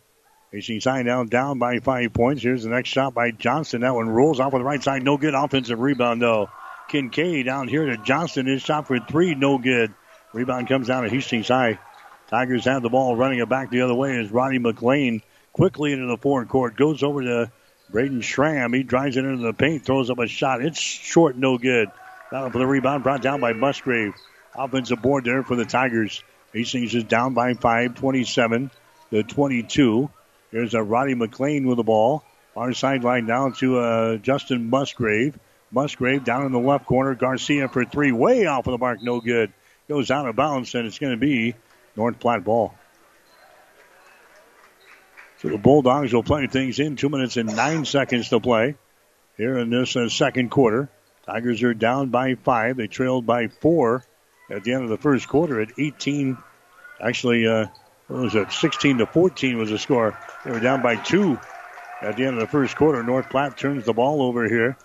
Hastings High now down by five points. Here's the next shot by Johnston. That one rolls off on the right side. No good offensive rebound though. Kincaid down here to Johnston. His shot for three, no good. Rebound comes down to Hastings High. Tigers have the ball running it back the other way as Ronnie McLean quickly into the forward court. Goes over to Braden Schramm. He drives it into the paint, throws up a shot. It's short, no good. Battle for the rebound, brought down by Musgrave. Offensive board there for the Tigers. Hastings is down by five, 27 to 22. Here's a Roddy McLean with the ball. Our sideline down to uh, Justin Musgrave. Musgrave down in the left corner. Garcia for three, way off of the mark, no good. Goes out of bounds, and it's going to be North Platte ball. So the Bulldogs will play things in. Two minutes and nine seconds to play here in this uh, second quarter. Tigers are down by five. They trailed by four at the end of the first quarter at 18. Actually, uh, what was it? 16 to 14 was the score. They were down by two at the end of the first quarter. North Platte turns the ball over here.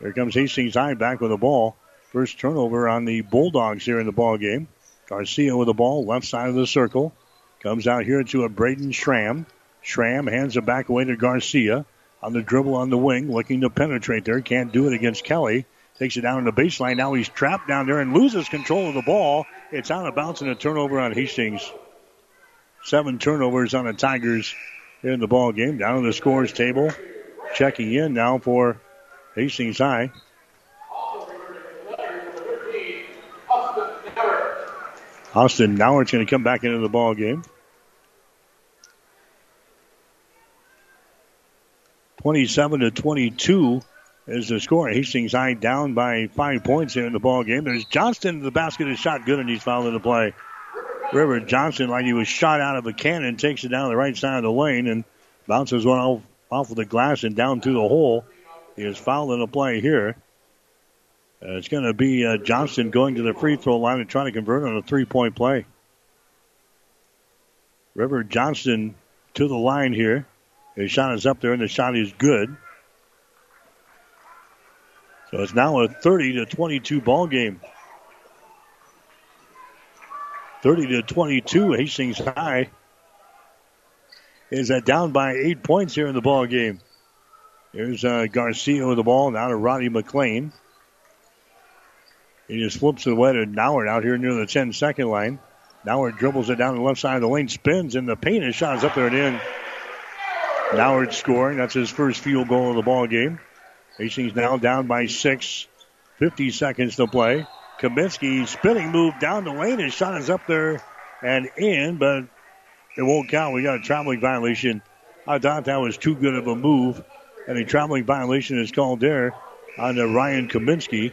Here comes Hastings High back with the ball. First turnover on the Bulldogs here in the ball game. Garcia with the ball, left side of the circle. Comes out here to a Braden Schramm. Schramm hands it back away to Garcia. On the dribble on the wing, looking to penetrate there. Can't do it against Kelly. Takes it down in the baseline. Now he's trapped down there and loses control of the ball. It's out of bounds and a turnover on Hastings. Seven turnovers on the Tigers in the ball game. Down on the scores table. Checking in now for Hastings High. Austin now it's going to come back into the ball game. 27 to 22 is the score. Hastings High down by five points here in the ball game. There's Johnston. The basket is shot good, and he's fouled in the play. River Johnston, like he was shot out of a cannon, takes it down the right side of the lane and bounces one off, off of the glass and down through the hole. He is fouled in the play here. Uh, it's going to be uh, Johnston going to the free throw line and trying to convert on a three point play. River Johnston to the line here. His shot is up there and the shot is good. So it's now a 30 to 22 ball game. 30 to 22. Hastings High is uh, down by eight points here in the ball game. Here's uh, Garcia with the ball now to Roddy McLean. He just flips it away to Nauert out here near the 10 second line. Nauert dribbles it down the left side of the lane, spins in the paint, and shot is up there and in. Nauert scoring. That's his first field goal of the ball game. Hastings now down by six. 50 seconds to play. Kaminsky spinning move down the lane. His shot is up there and in, but it won't count. We got a traveling violation. I thought that was too good of a move, and a traveling violation is called there on the Ryan Kaminsky.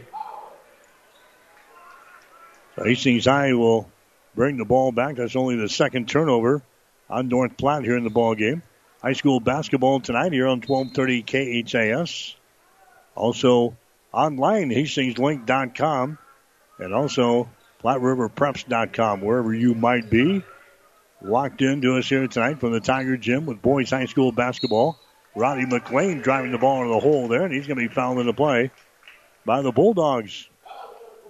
So Hastings High will bring the ball back. That's only the second turnover on North Platte here in the ball game. High school basketball tonight here on 1230 KHAS. Also online, hastingslink.com and also PlatteRiverPreps.com, wherever you might be. Locked into us here tonight from the Tiger Gym with boys high school basketball. Roddy McLean driving the ball into the hole there, and he's going to be fouled in the play by the Bulldogs.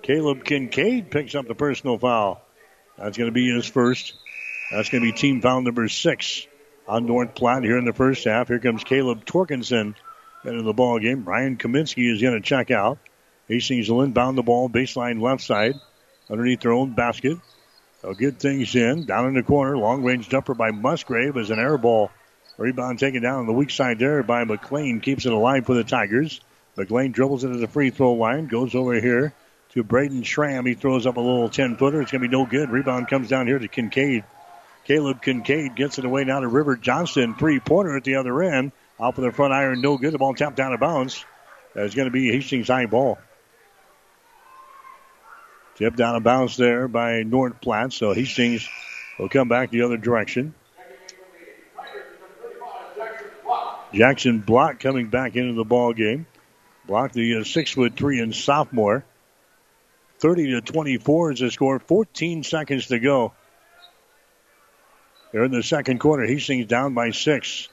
Caleb Kincaid picks up the personal foul. That's going to be his first. That's going to be team foul number six on North Platte here in the first half. Here comes Caleb Torkinson into the ball game. Ryan Kaminsky is going to check out. Hastings will inbound the ball baseline left side underneath their own basket. They'll get things in. Down in the corner. Long range jumper by Musgrave as an air ball. Rebound taken down on the weak side there by McLean. Keeps it alive for the Tigers. McLean dribbles it into the free throw line. Goes over here to Braden Schramm. He throws up a little 10 footer. It's going to be no good. Rebound comes down here to Kincaid. Caleb Kincaid gets it away now to River Johnston. Three pointer at the other end. Off of the front iron, no good. The ball tapped down of bounds. It's going to be Hastings high ball. Tipped down a bounce there by North Platte, so Hastings will come back the other direction. Jackson Block coming back into the ball game. Block the uh, six foot three and sophomore. 30 to 24 is the score. 14 seconds to go. They're in the second quarter. Hastings down by six.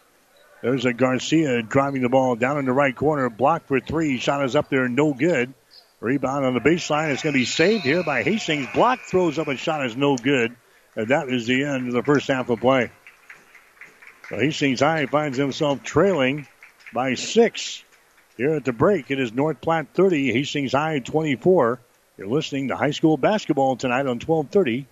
There's a Garcia driving the ball down in the right corner. Blocked for three. Shot is up there, no good. Rebound on the baseline. It's going to be saved here by Hastings. Block throws up a shot is no good. And that is the end of the first half of play. So Hastings High finds himself trailing by six. Here at the break, it is North Platte 30, Hastings High 24. You're listening to high school basketball tonight on 1230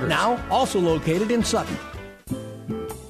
Now, also located in Sutton.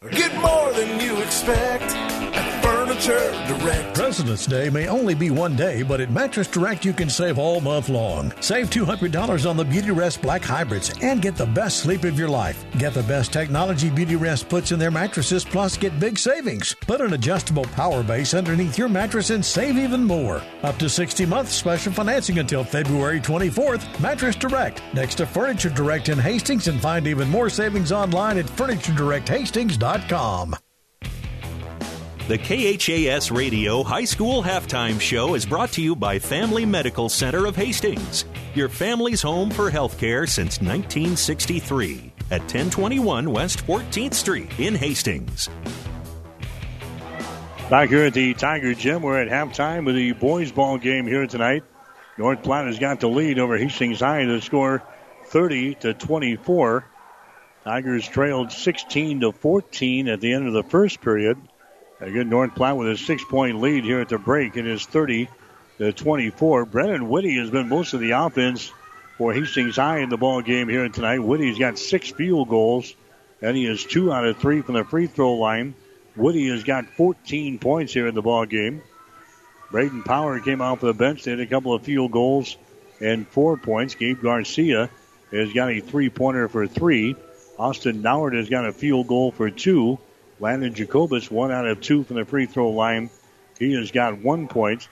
Get more than you expect Direct. President's Day may only be one day, but at Mattress Direct you can save all month long. Save $200 on the Beauty Rest Black Hybrids and get the best sleep of your life. Get the best technology Beauty Rest puts in their mattresses, plus get big savings. Put an adjustable power base underneath your mattress and save even more. Up to 60 months special financing until February 24th. Mattress Direct, next to Furniture Direct in Hastings, and find even more savings online at FurnitureDirectHastings.com. The KHAS Radio High School Halftime Show is brought to you by Family Medical Center of Hastings, your family's home for healthcare since 1963 at 1021 West 14th Street in Hastings. Back here at the Tiger Gym, we're at halftime with the boys' ball game here tonight. North Platte has got the lead over Hastings High to score 30 to 24. Tigers trailed 16 to 14 at the end of the first period. Again, North Platte with a six-point lead here at the break. It is 30 to 24. Brennan Whitty has been most of the offense for Hastings High in the ball game here tonight. Whitty's got six field goals, and he is two out of three from the free throw line. Whitty has got 14 points here in the ball game. Braden Power came off the bench. Had a couple of field goals and four points. Gabe Garcia has got a three-pointer for three. Austin Nauert has got a field goal for two. Landon Jacobitz, one out of two from the free throw line. He has got one point.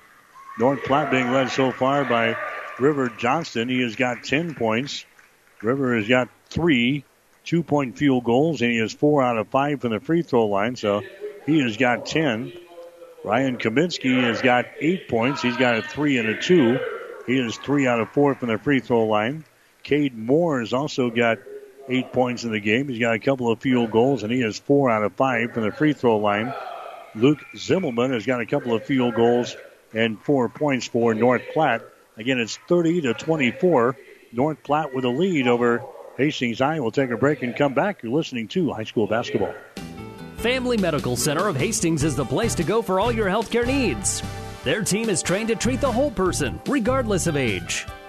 North Platte being led so far by River Johnston. He has got 10 points. River has got three two point field goals, and he has four out of five from the free throw line, so he has got 10. Ryan Kaminsky has got eight points. He's got a three and a two. He is three out of four from the free throw line. Cade Moore has also got eight points in the game. He's got a couple of field goals, and he has four out of five from the free throw line. Luke Zimmelman has got a couple of field goals and four points for North Platte. Again, it's 30 to 24. North Platte with a lead over Hastings High. We'll take a break and come back. You're listening to high school basketball. Family Medical Center of Hastings is the place to go for all your healthcare needs. Their team is trained to treat the whole person, regardless of age.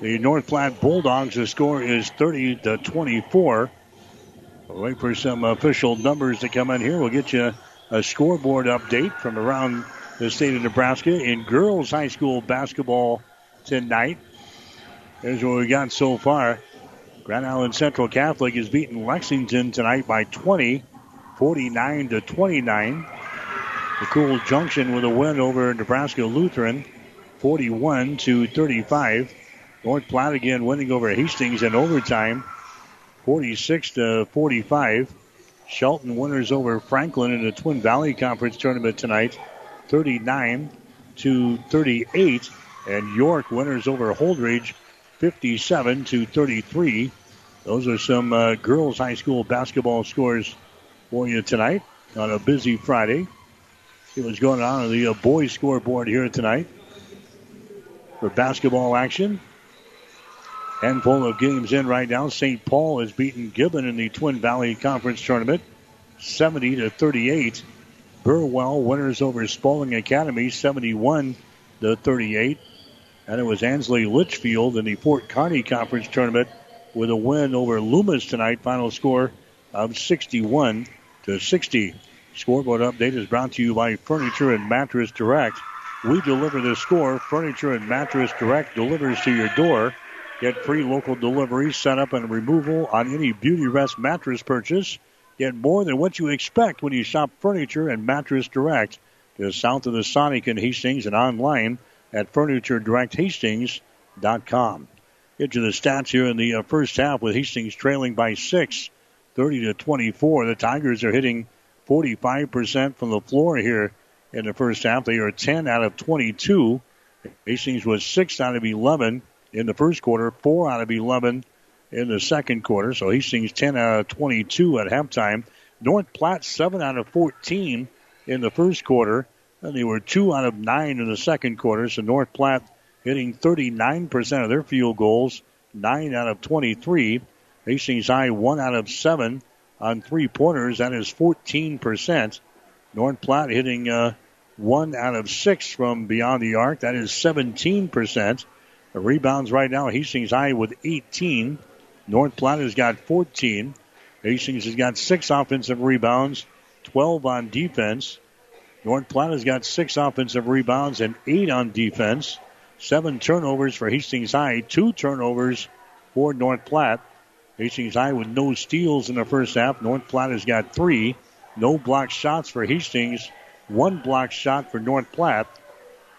the North Platte Bulldogs. The score is 30 to 24. We'll wait for some official numbers to come in here. We'll get you a scoreboard update from around the state of Nebraska in girls high school basketball tonight. Here's what we got so far. Grand Island Central Catholic is beating Lexington tonight by 20, 49 to 29. McCool Junction with a win over Nebraska Lutheran, 41 to 35. North Platte again winning over Hastings in overtime, 46 to 45. Shelton winners over Franklin in the Twin Valley Conference tournament tonight, 39 to 38. And York winners over Holdrege, 57 to 33. Those are some uh, girls' high school basketball scores for you tonight on a busy Friday. See what's going on on the uh, boys' scoreboard here tonight for basketball action. Handful of games in right now. St. Paul has beaten Gibbon in the Twin Valley Conference Tournament, 70 to 38. Burwell winners over Spalding Academy, 71 to 38. And it was Ansley Litchfield in the Fort Kearny Conference Tournament with a win over Loomis tonight. Final score of 61 to 60. Scoreboard update is brought to you by Furniture and Mattress Direct. We deliver the score. Furniture and Mattress Direct delivers to your door. Get free local delivery, setup, and removal on any Beauty Rest mattress purchase. Get more than what you expect when you shop Furniture and Mattress Direct. Just south of the Sonic in Hastings and online at FurnitureDirectHastings.com. Get to the stats here in the uh, first half with Hastings trailing by six, 30 to 24. The Tigers are hitting 45% from the floor here in the first half. They are 10 out of 22. Hastings was 6 out of 11 in the first quarter, 4 out of 11 in the second quarter. So Hastings 10 out of 22 at halftime. North Platte 7 out of 14 in the first quarter. And they were 2 out of 9 in the second quarter. So North Platte hitting 39% of their field goals, 9 out of 23. Hastings High 1 out of 7 on three pointers. That is 14%. North Platte hitting uh, 1 out of 6 from beyond the arc. That is 17%. The rebounds right now, Hastings High with 18. North Platte has got 14. Hastings has got six offensive rebounds, 12 on defense. North Platte has got six offensive rebounds and eight on defense. Seven turnovers for Hastings High, two turnovers for North Platte. Hastings High with no steals in the first half. North Platte has got three. No block shots for Hastings. One block shot for North Platte.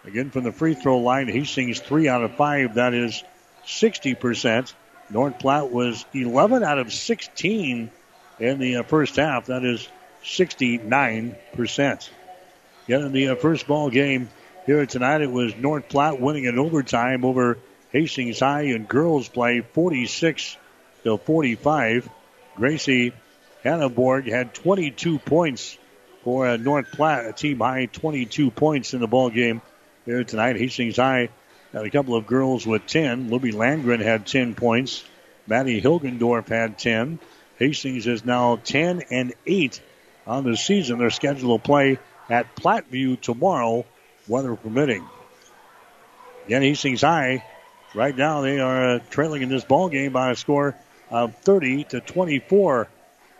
Again, from the free throw line, Hastings three out of five. That is 60%. North Platte was 11 out of 16 in the uh, first half. That is 69%. Yet in the uh, first ball game here tonight, it was North Platte winning in overtime over Hastings High in girls play 46 to 45. Gracie Hannaborg had 22 points for uh, North Platte, a team high 22 points in the ball game here tonight. Hastings High had a couple of girls with 10. Libby Landgren had 10 points. Maddie Hilgendorf had 10. Hastings is now 10 and 8 on the season. They're scheduled to play at Platteview tomorrow, weather permitting. Again, Hastings High, right now they are uh, trailing in this ball game by a score of 30 to 24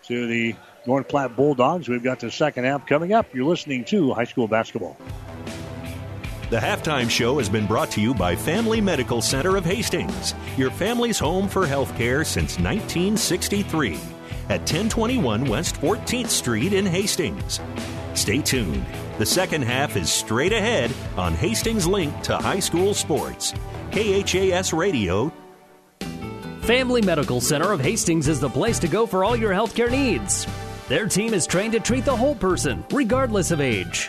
to the North Platte Bulldogs. We've got the second half coming up. You're listening to high school basketball. The halftime show has been brought to you by Family Medical Center of Hastings, your family's home for healthcare since 1963 at 1021 West 14th Street in Hastings. Stay tuned. The second half is straight ahead on Hastings Link to High School Sports. KHAS Radio. Family Medical Center of Hastings is the place to go for all your healthcare needs. Their team is trained to treat the whole person, regardless of age.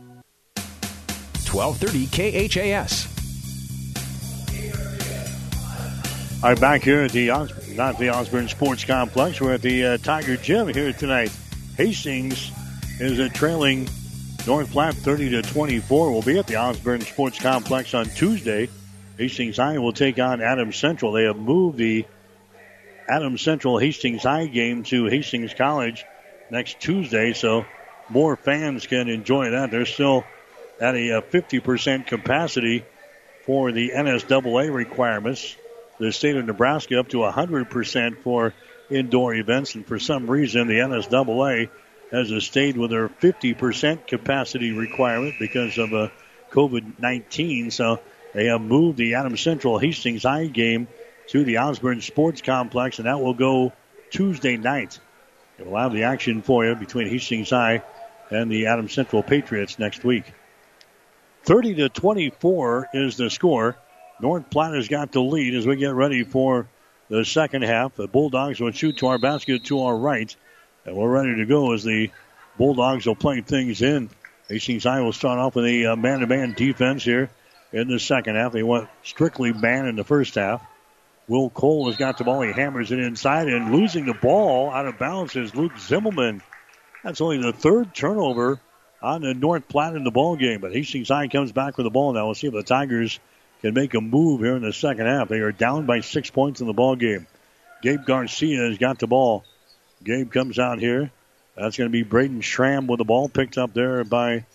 1230 KHAS. All right, back here at the not the Osborne Sports Complex. We're at the uh, Tiger Gym here tonight. Hastings is uh, trailing North Platte 30 to 24. We'll be at the Osborne Sports Complex on Tuesday. Hastings High will take on Adams Central. They have moved the Adams Central Hastings High game to Hastings College next Tuesday, so more fans can enjoy that. They're still at a uh, 50% capacity for the NSAA requirements. The state of Nebraska up to 100% for indoor events, and for some reason the NSAA has stayed with their 50% capacity requirement because of uh, COVID 19. So they have moved the Adams Central Hastings High game to the Osborne Sports Complex, and that will go Tuesday night. We'll have the action for you between Hastings High and the Adams Central Patriots next week. 30 to 24 is the score. North Platte has got the lead as we get ready for the second half. The Bulldogs will shoot to our basket to our right. And we're ready to go as the Bulldogs will play things in. Hastings High will start off with a man to man defense here in the second half. They went strictly man in the first half. Will Cole has got the ball. He hammers it inside and losing the ball out of bounds is Luke Zimmelman. That's only the third turnover on the North Platte in the ball game. But Hastings High comes back with the ball now. We'll see if the Tigers can make a move here in the second half. They are down by six points in the ball game. Gabe Garcia has got the ball. Gabe comes out here. That's going to be Braden Schramm with the ball picked up there by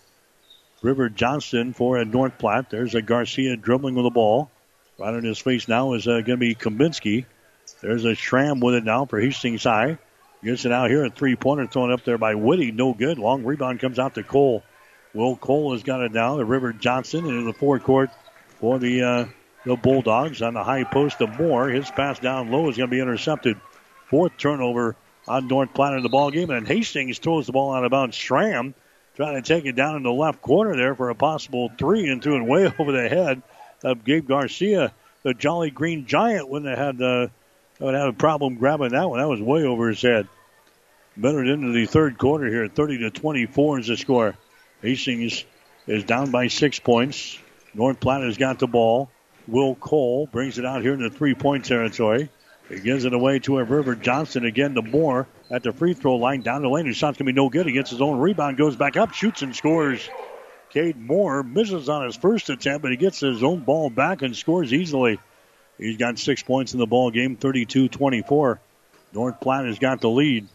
River Johnston for a North Platte. There's a Garcia dribbling with the ball. Right on his face now is uh, going to be Kaminsky. There's a Schramm with it now for Hastings High. Gets it out here. A three pointer thrown up there by Whitty. No good. Long rebound comes out to Cole. Will Cole has got it now. The River Johnston into the forecourt for the uh, the Bulldogs on the high post of Moore. His pass down low is going to be intercepted. Fourth turnover on North Platte in the ball game, and Hastings throws the ball out of bounds. Schramm trying to take it down in the left corner there for a possible three and threw it way *laughs* over the head of Gabe Garcia. The Jolly Green Giant wouldn't have had uh, would have a problem grabbing that one. That was way over his head. Minute into the third quarter here, 30 to 24 is the score. Hastings is down by six points. North Platte has got the ball. Will Cole brings it out here in the three point territory. He gives it away to a River Johnston again to Moore at the free throw line down the lane. His shot's to be no good. He gets his own rebound, goes back up, shoots and scores. Cade Moore misses on his first attempt, but he gets his own ball back and scores easily. He's got six points in the ball game, 32-24. North Platte has got the lead.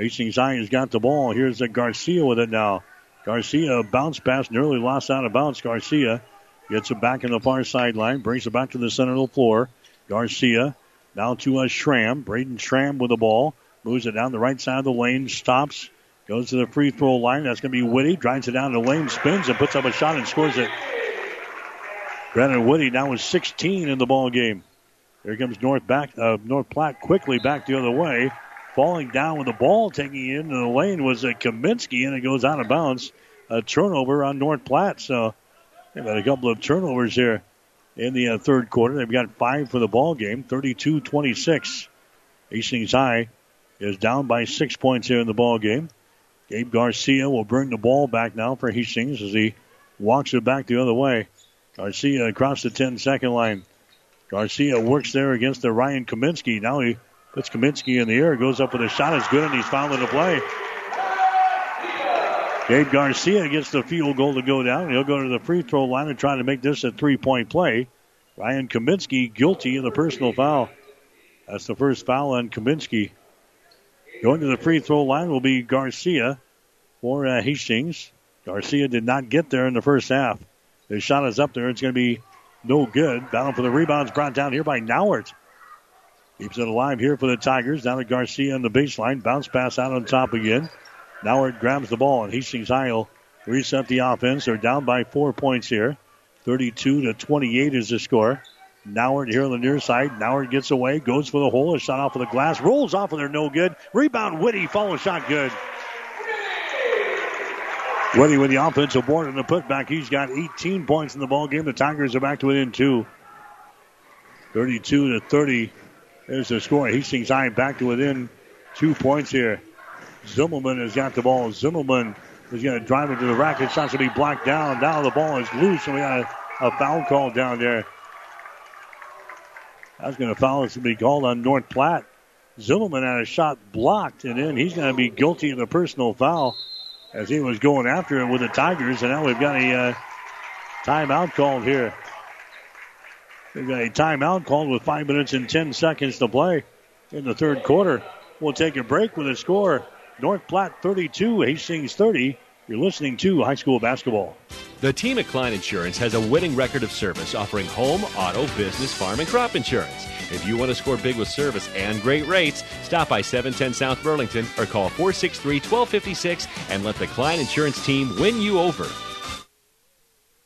Hastings has got the ball. Here's a Garcia with it now. Garcia bounce pass, nearly lost out of bounds. Garcia gets it back in the far sideline, brings it back to the center of the floor. Garcia now to a Schramm. Braden Schramm with the ball. Moves it down the right side of the lane. Stops. Goes to the free throw line. That's going to be Whitty. Drives it down the lane. Spins and puts up a shot and scores it. Brandon Whitty now with 16 in the ball game. Here comes North back. Uh, North Platte quickly back the other way. Falling down with the ball, taking it into the lane was a Kaminsky, and it goes out of bounds. A turnover on North Platte. So they've had a couple of turnovers here in the uh, third quarter. They've got five for the ball game, 32-26. Hastings High is down by six points here in the ball game. Gabe Garcia will bring the ball back now for Hastings as he walks it back the other way. Garcia across the 10 second line. Garcia works there against the Ryan Kaminsky. Now he puts Kaminsky in the air, goes up with a shot, is good, and he's fouling the play. Gabe Garcia gets the field goal to go down. He'll go to the free throw line and try to make this a three point play. Ryan Kaminsky guilty of the personal foul. That's the first foul on Kaminsky. Going to the free throw line will be Garcia for uh, Hastings. Garcia did not get there in the first half. His shot is up there. It's going to be no good. Battle for the rebounds brought down here by Nauert. Keeps it alive here for the Tigers. Down to Garcia on the baseline. Bounce pass out on top again. Now it grabs the ball, and Hastings High reset the offense. They're down by four points here. 32 to 28 is the score. Nauert here on the near side. Nauert gets away, goes for the hole, a shot off of the glass, rolls off of there, no good. Rebound, Whitty, follow shot, good. Whitty with the offensive board and the putback. He's got 18 points in the ball game. The Tigers are back to within two. 32 to 30 is the score. Hastings High back to within two points here. Zimmelman has got the ball. Zimmelman is going to drive it to the rack. It's going to be blocked down. Now the ball is loose, and we got a, a foul call down there. That's going to foul. It's going to be called on North Platte. Zimmelman had a shot blocked, and then he's going to be guilty of a personal foul as he was going after it with the Tigers. And now we've got a uh, timeout called here. We've got a timeout called with five minutes and 10 seconds to play in the third quarter. We'll take a break with a score North Platte 32, Hastings 30. You're listening to high school basketball. The team at Klein Insurance has a winning record of service offering home, auto, business, farm, and crop insurance. If you want to score big with service and great rates, stop by 710 South Burlington or call 463 1256 and let the Klein Insurance team win you over.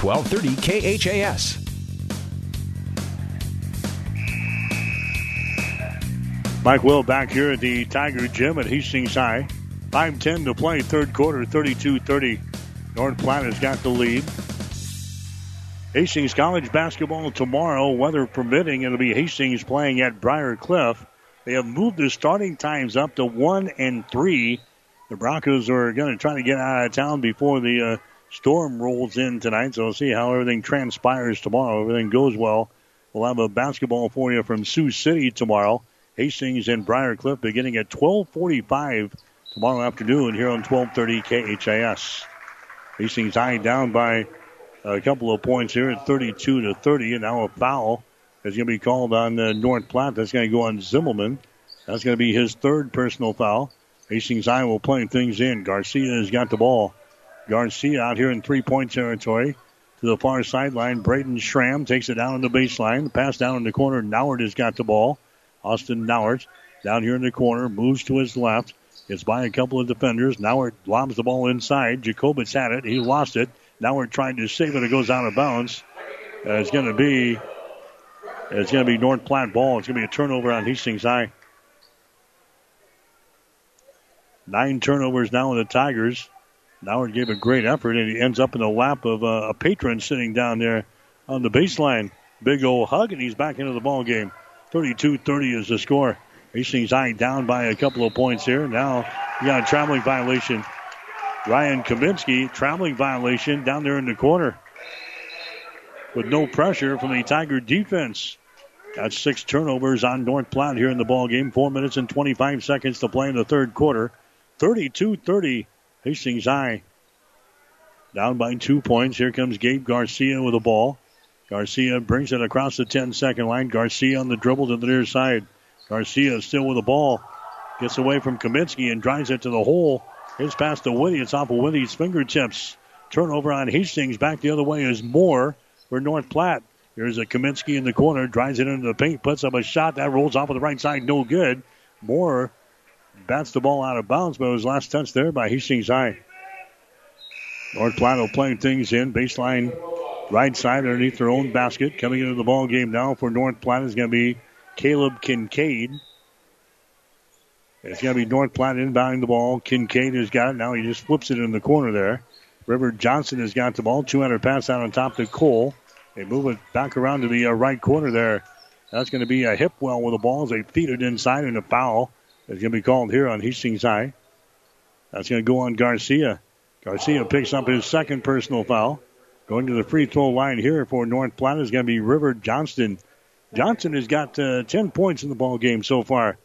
Twelve thirty KHAS. Mike Will back here at the Tiger Gym at Hastings High. 5-10 to play, third quarter, 32-30. North Platte has got the lead. Hastings College basketball tomorrow, weather permitting. It'll be Hastings playing at Briar Cliff. They have moved their starting times up to 1 and 3. The Broncos are going to try to get out of town before the uh, storm rolls in tonight, so we'll see how everything transpires tomorrow. Everything goes well. We'll have a basketball for you from Sioux City tomorrow. Hastings and Briar Cliff beginning at 1245 tomorrow afternoon here on 1230 KHAS. Hastings High down by a couple of points here at 32 to 30, and now a foul is going to be called on uh, North Platte. That's going to go on Zimmelman. That's going to be his third personal foul. Hastings High will play things in. Garcia has got the ball. Garcia out here in three-point territory to the far sideline. Braden Schramm takes it down on the baseline. The pass down in the corner. Nauert has got the ball. Austin Nauert down here in the corner moves to his left. It's by a couple of defenders. Nauert lobs the ball inside. Jacobitz had it. He lost it. Nauert trying to save it. It goes out of bounds. Uh, it's going to be it's going to be North Platte ball. It's going to be a turnover on Hastings High. Nine turnovers now in the Tigers. Nauert gave a great effort, and he ends up in the lap of uh, a patron sitting down there on the baseline. Big old hug, and he's back into the ball game. 32-30 is the score. Hastings High down by a couple of points here. Now you got a traveling violation. Ryan Kaminsky, traveling violation down there in the corner. With no pressure from the Tiger defense. Got six turnovers on North Platte here in the ball game. Four minutes and 25 seconds to play in the third quarter. 32-30, Hastings High. Down by two points. Here comes Gabe Garcia with the ball. Garcia brings it across the 10 second line. Garcia on the dribble to the near side. Garcia still with the ball. Gets away from Kaminsky and drives it to the hole. His pass to Whitty. It's off of Whitty's fingertips. Turnover on Hastings. Back the other way is Moore for North Platte. Here's a Kaminsky in the corner. Drives it into the paint. Puts up a shot. That rolls off of the right side. No good. Moore bats the ball out of bounds, but it was last touch there by Hastings High. North Platte playing things in. Baseline right side underneath their own basket. Coming into the ball game now for North Platte is going to be Caleb Kincaid. It's going to be North Platte inbounding the ball. Kincaid has got it. Now he just flips it in the corner there. River Johnston has got the ball. 200 pass out on top to Cole. They move it back around to the uh, right corner there. That's going to be a Hipwell with the ball as they feed it inside and a foul. It's going to be called here on Hastings High. That's going to go on Garcia. Garcia picks up his second personal foul. Going to the free throw line here for North Platte is going to be River Johnston. Johnson has got uh, 10 points in the ball game so far.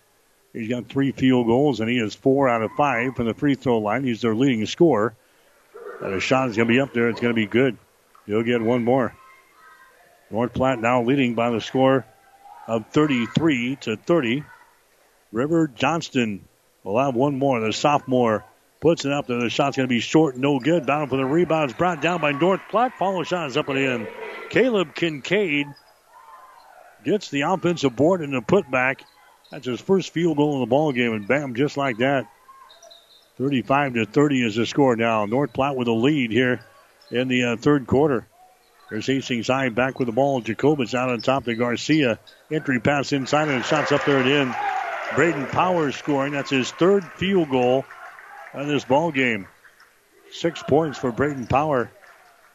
He's got three field goals, and he is four out of five from the free throw line. He's their leading scorer. And a shot is going to be up there. It's going to be good. He'll get one more. North Platte now leading by the score of 33 to 30. River Johnston will have one more. The sophomore puts it up there. The shot's going to be short, no good. Down for the rebound. It's brought down by North Platte. Follow shot is up and in. Caleb Kincaid gets the offensive board and the putback. That's his first field goal in the ball game, and bam, just like that. 35 to 30 is the score now. North Platte with a lead here in the uh, third quarter. There's Hastings High back with the ball. Jacobitz out on top to Garcia. Entry pass inside and shots up there and in. Braden Powers scoring. That's his third field goal in this ball game. Six points for Braden Power.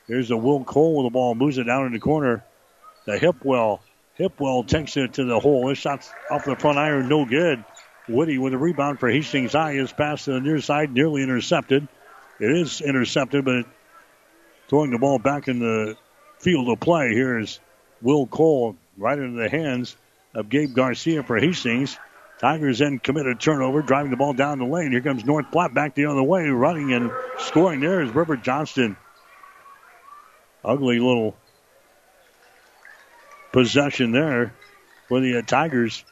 Here's a Will Cole with the ball. Moves it down in the corner. The Hipwell. Hipwell takes it to the hole. This shot's off the front iron. No good. Whitty with a rebound for Hastings High is passed to the near side, nearly intercepted. It is intercepted, but throwing the ball back in the field of play here is Will Cole right into the hands of Gabe Garcia for Hastings. Tigers then commit a turnover, driving the ball down the lane. Here comes North Platte back the other way, running and scoring there is River Johnston. Ugly little possession there for the uh, Tigers.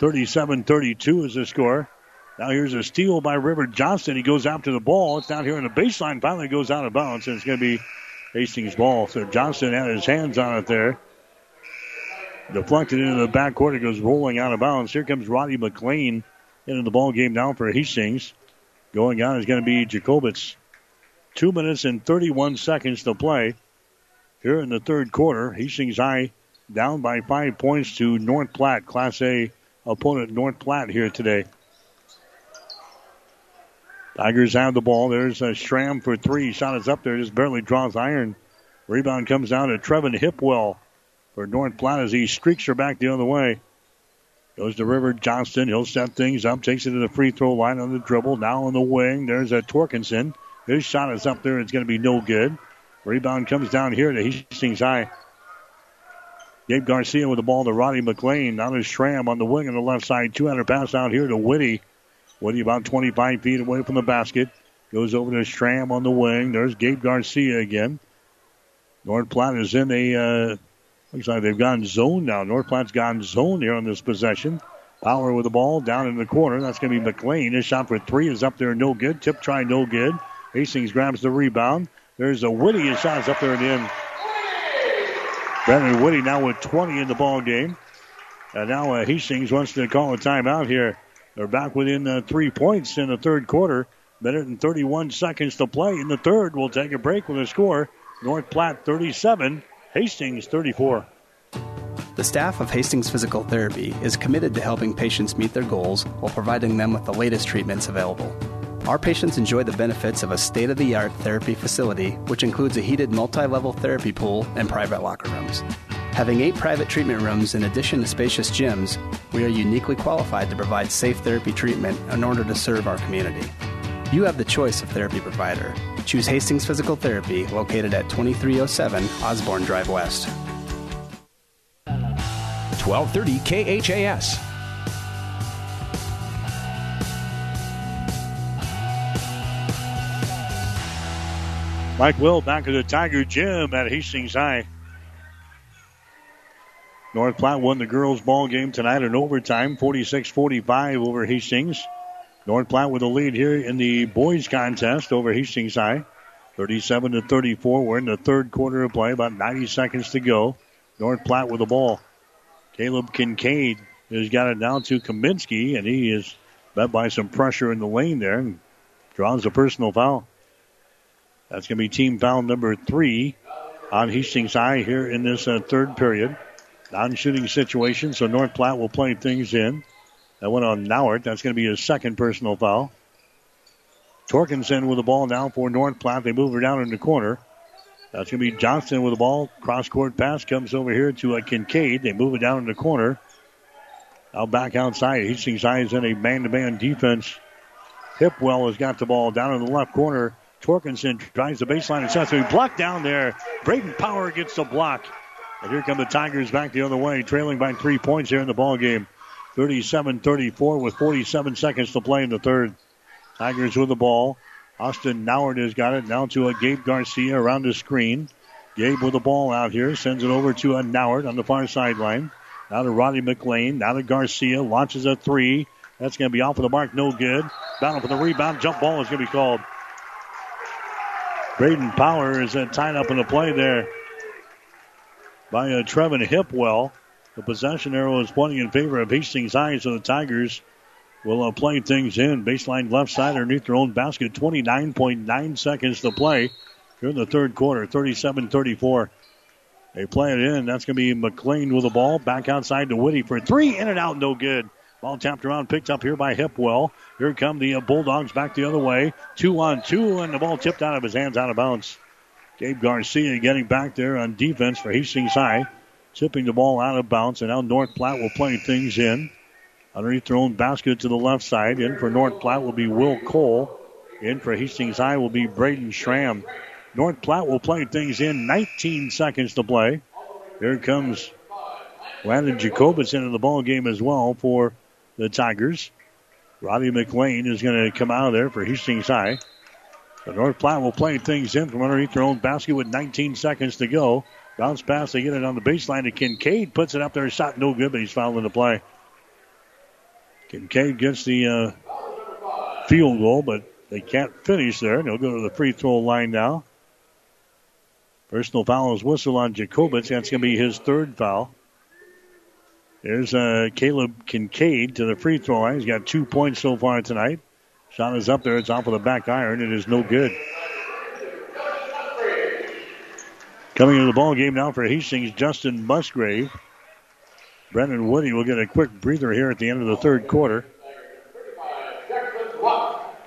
37 32 is the score. Now here's a steal by River Johnston. He goes after the ball. It's down here in the baseline. Finally goes out of bounds, and it's going to be Hastings' ball. So Johnston had his hands on it there. Deflected into the backcourt. It goes rolling out of bounds. Here comes Roddy McLean into the ball game now for Hastings. Going on is going to be Jacobitz. Two minutes and 31 seconds to play here in the third quarter. Hastings High down by five points to North Platte, Class A opponent North Platte here today. Tigers have the ball. There's a Schramm for three. Shot is up there, just barely draws iron. Rebound comes down to Trevin Hipwell for North Platte as he streaks her back the other way. Goes to River Johnston. He'll set things up, takes it to the free throw line on the dribble. Now on the wing, there's a Torkinson. His shot is up there. It's going to be no good. Rebound comes down here to Hastings High. Gabe Garcia with the ball to Roddy McLean. Now there's Schramm on the wing on the left side. 200 pass out here to Whitty. Whitty about 25 feet away from the basket. Goes over to Schramm on the wing. There's Gabe Garcia again. North Platte is in a, uh, looks like they've gone zone now. North Platte's gone zone here on this possession. Power with the ball down in the corner. That's going to be McLean. His shot for three is up there, no good. Tip try, no good. Hastings grabs the rebound. There's a Whitty. His shot is up there in. Brandon Whitty now with 20 in the ball game. And now uh, Hastings wants to call a timeout here. They're back within uh, three points in the third quarter. Minute and 31 seconds to play in the third. We'll take a break with a score. North Platte 37, Hastings 34. The staff of Hastings Physical Therapy is committed to helping patients meet their goals while providing them with the latest treatments available. Our patients enjoy the benefits of a state of the art therapy facility, which includes a heated multi level therapy pool and private locker rooms. Having eight private treatment rooms in addition to spacious gyms, we are uniquely qualified to provide safe therapy treatment in order to serve our community. You have the choice of therapy provider. Choose Hastings Physical Therapy, located at 2307 Osborne Drive West. 1230 KHAS. Mike Will back at the Tiger Gym at Hastings High. North Platte won the girls' ball game tonight in overtime, 46-45 over Hastings. North Platte with a lead here in the boys' contest over Hastings High, 37 to 34. We're in the third quarter of play, about 90 seconds to go. North Platte with the ball. Caleb Kincaid has got it down to Kaminsky, and he is met by some pressure in the lane there and draws a personal foul. That's going to be team foul number three on Hastings High here in this uh, third period. Non-shooting situation, so North Platte will play things in. That went on Nauert. That's going to be his second personal foul. Torkinson with the ball now for North Platte. They move her down in the corner. That's going to be Johnston with the ball. Cross court pass comes over here to a Kincaid. They move it down in the corner. Now back outside. Hastings High is in a man to man defense. Hipwell has got the ball down in the left corner. Torkinson drives the baseline and shots. So he blocked down there. Braden Power gets the block. And here come the Tigers back the other way, trailing by three points here in the ball game. 37-34 with 47 seconds to play in the third. Tigers with the ball. Austin Nauert has got it now to a Gabe Garcia around the screen. Gabe with the ball out here, sends it over to a Nauert on the far sideline. Now to Roddy McLean. Now to Garcia. Launches a three. That's going to be off of the mark. No good. Battle for the rebound. Jump ball is going to be called. Braden Power is tied up in the play there by uh, Trevin Hipwell. The possession arrow is pointing in favor of Hastings High, so the Tigers will uh, play things in. Baseline left side underneath their own basket. 29.9 seconds to play here in the third quarter. 37 34. They play it in. That's going to be McLean with the ball. Back outside to Whitty for three. In and out, no good. Ball tapped around, picked up here by Hipwell. Here come the uh, Bulldogs back the other way. Two on two, and the ball tipped out of his hands out of bounds. Gabe Garcia getting back there on defense for Hastings High. Tipping the ball out of bounds, and now North Platte will play things in. Underneath their own basket to the left side. In for North Platte will be Will Cole. In for Hastings High will be Braden Schramm. North Platte will play things in. 19 seconds to play. Here comes Landon Jacobitz into the ball game as well for the Tigers. Roddy McLean is going to come out of there for Hastings High. The North Platte will play things in from underneath their own basket with 19 seconds to go. Bounce pass, they get it on the baseline to Kincaid. Puts it up there, shot no good, but he's fouling the play. Kincaid gets the uh, field goal, but they can't finish there. And they'll go to the free throw line now. Personal foul is whistle on Jacobitz. That's going to be his third foul. There's uh, Caleb Kincaid to the free throw line. He's got two points so far tonight. Shot is up there. It's off of the back iron. It is no good. Coming into the ball game now for Hastings, Justin Musgrave. Brendan Whitty will get a quick breather here at the end of the third quarter.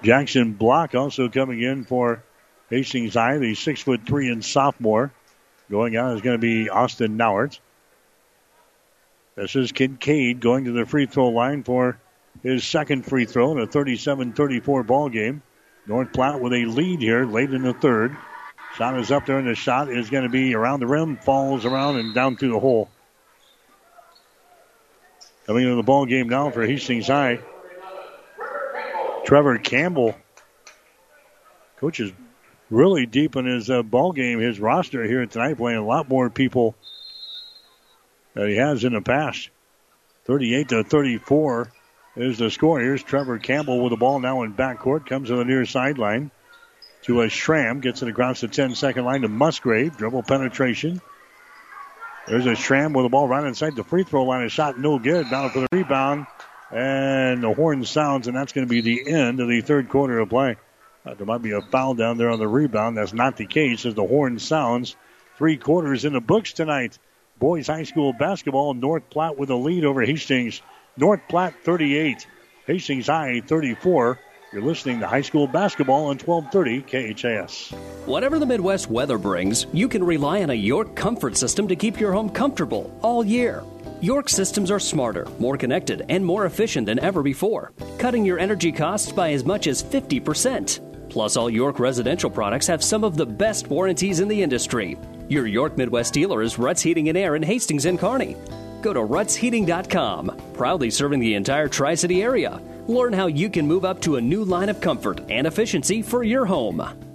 Jackson Block also coming in for Hastings High, the six foot three and sophomore. Going out is going to be Austin Nauert. This is Kincaid going to the free throw line for his second free throw in a 37-34 ball game. North Platte with a lead here late in the third. Shot is up there, and the shot is going to be around the rim, falls around and down through the hole. Coming into the ball game now for Hastings High. Trevor Campbell. Coach is really deep in his uh, ball game, his roster here tonight, playing a lot more people than he has in the past. 38 to 34 is the score. Here's Trevor Campbell with the ball now in backcourt. Comes to the near sideline to a Schramm. Gets it across the 10 second line to Musgrave. Dribble penetration. There's a Schramm with the ball right inside the free throw line. A shot no good. Down for the rebound. And the horn sounds, and that's going to be the end of the third quarter of play. Uh, there might be a foul down there on the rebound. That's not the case as the horn sounds. Three quarters in the books tonight. Boys High School basketball. North Platte with a lead over Hastings. North Platte 38, Hastings High 34. You're listening to high school basketball on 1230 KHAS. Whatever the Midwest weather brings, you can rely on a York comfort system to keep your home comfortable all year. York systems are smarter, more connected, and more efficient than ever before, cutting your energy costs by as much as 50%. Plus, all York residential products have some of the best warranties in the industry. Your York Midwest dealer is Ruts Heating and Air in Hastings and Kearney. Go to rutsheating.com, proudly serving the entire Tri City area. Learn how you can move up to a new line of comfort and efficiency for your home.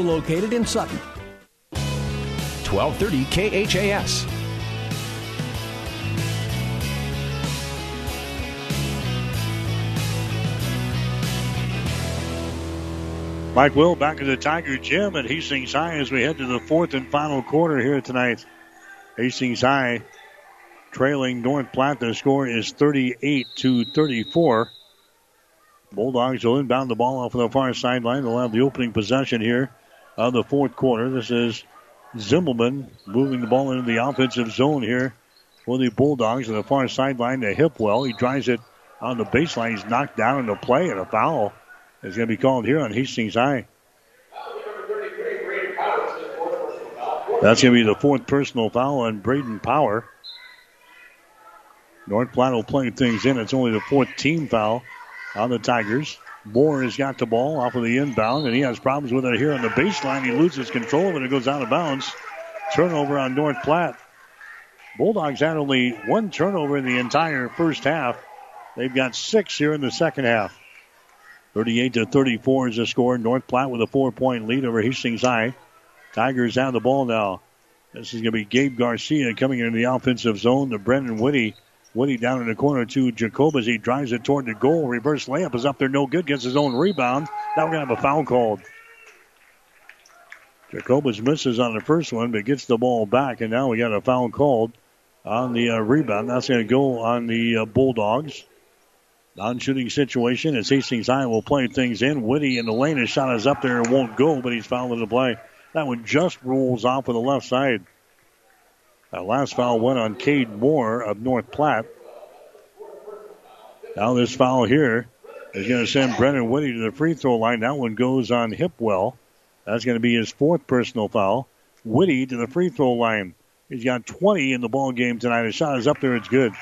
located in Sutton. 1230 KHAS. Mike Will back at the Tiger Gym at Hastings High as we head to the fourth and final quarter here tonight. Hastings High trailing North Platte. The score is 38 to 34. Bulldogs will inbound the ball off of the far sideline. They'll have the opening possession here of the fourth quarter. This is Zimmelman moving the ball into the offensive zone here for the Bulldogs on the far sideline to Hipwell. He drives it on the baseline. He's knocked down into play, and a foul is going to be called here on Hastings High. That's going to be the fourth personal foul on Braden Power. North Platte will play things in. It's only the fourth team foul on the Tigers. Moore has got the ball off of the inbound, and he has problems with it here on the baseline. He loses control of it. It goes out of bounds. Turnover on North Platte. Bulldogs had only one turnover in the entire first half. They've got six here in the second half. 38 to 34 is the score. North Platte with a four point lead over Hastings High. Tigers have the ball now. This is going to be Gabe Garcia coming into the offensive zone to Brendan Whitty. Whitty down in the corner to Jacob as he drives it toward the goal. Reverse layup is up there, no good. Gets his own rebound. Now we're going to have a foul called. Jacobitz misses on the first one, but gets the ball back, and now we got a foul called on the uh, rebound. That's going to go on the uh, Bulldogs. Non-shooting situation as Hastings High will play things in. Whitty in the lane. His shot is up there and won't go, but he's fouled in the play. That one just rolls off of the left side. That last foul went on Cade Moore of North Platte. Now this foul here is going to send Brennan Whitty to the free throw line. That one goes on Hipwell. That's going to be his fourth personal foul. Whitty to the free throw line. He's got 20 in the ball game tonight. His shot is up there. It's good.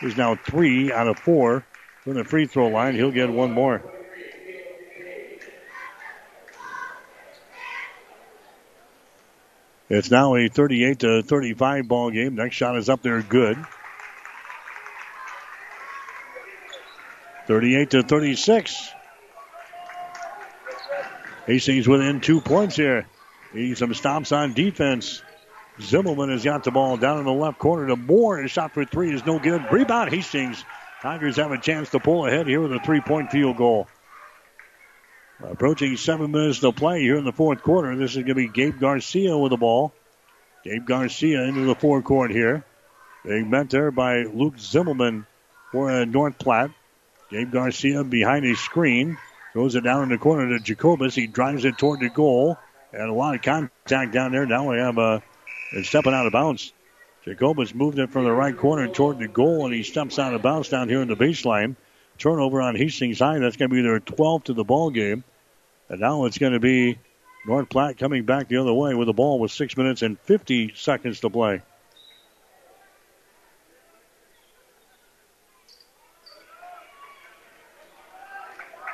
He's now three out of four from the free throw line. He'll get one more. It's now a 38 to 35 ball game. Next shot is up there, good. 38 to 36. Hastings within two points here. Need some stops on defense. Zimmelman has got the ball down in the left corner to Moore. His shot for three is no good. Rebound Hastings. Tigers have a chance to pull ahead here with a three point field goal. Approaching seven minutes to play here in the fourth quarter. This is going to be Gabe Garcia with the ball. Gabe Garcia into the forecourt here. Being met there by Luke Zimmelman for uh, North Platte. Gabe Garcia behind his screen. Throws it down in the corner to Jacobitz. He drives it toward the goal. And a lot of contact down there. Now we have a uh, stepping out of bounds. Jacobitz moved it from the right corner toward the goal, and he steps out of bounds down here in the baseline. Turnover on Hastings High. That's going to be their 12th to the ball game. And now it's going to be North Platte coming back the other way with the ball with six minutes and 50 seconds to play.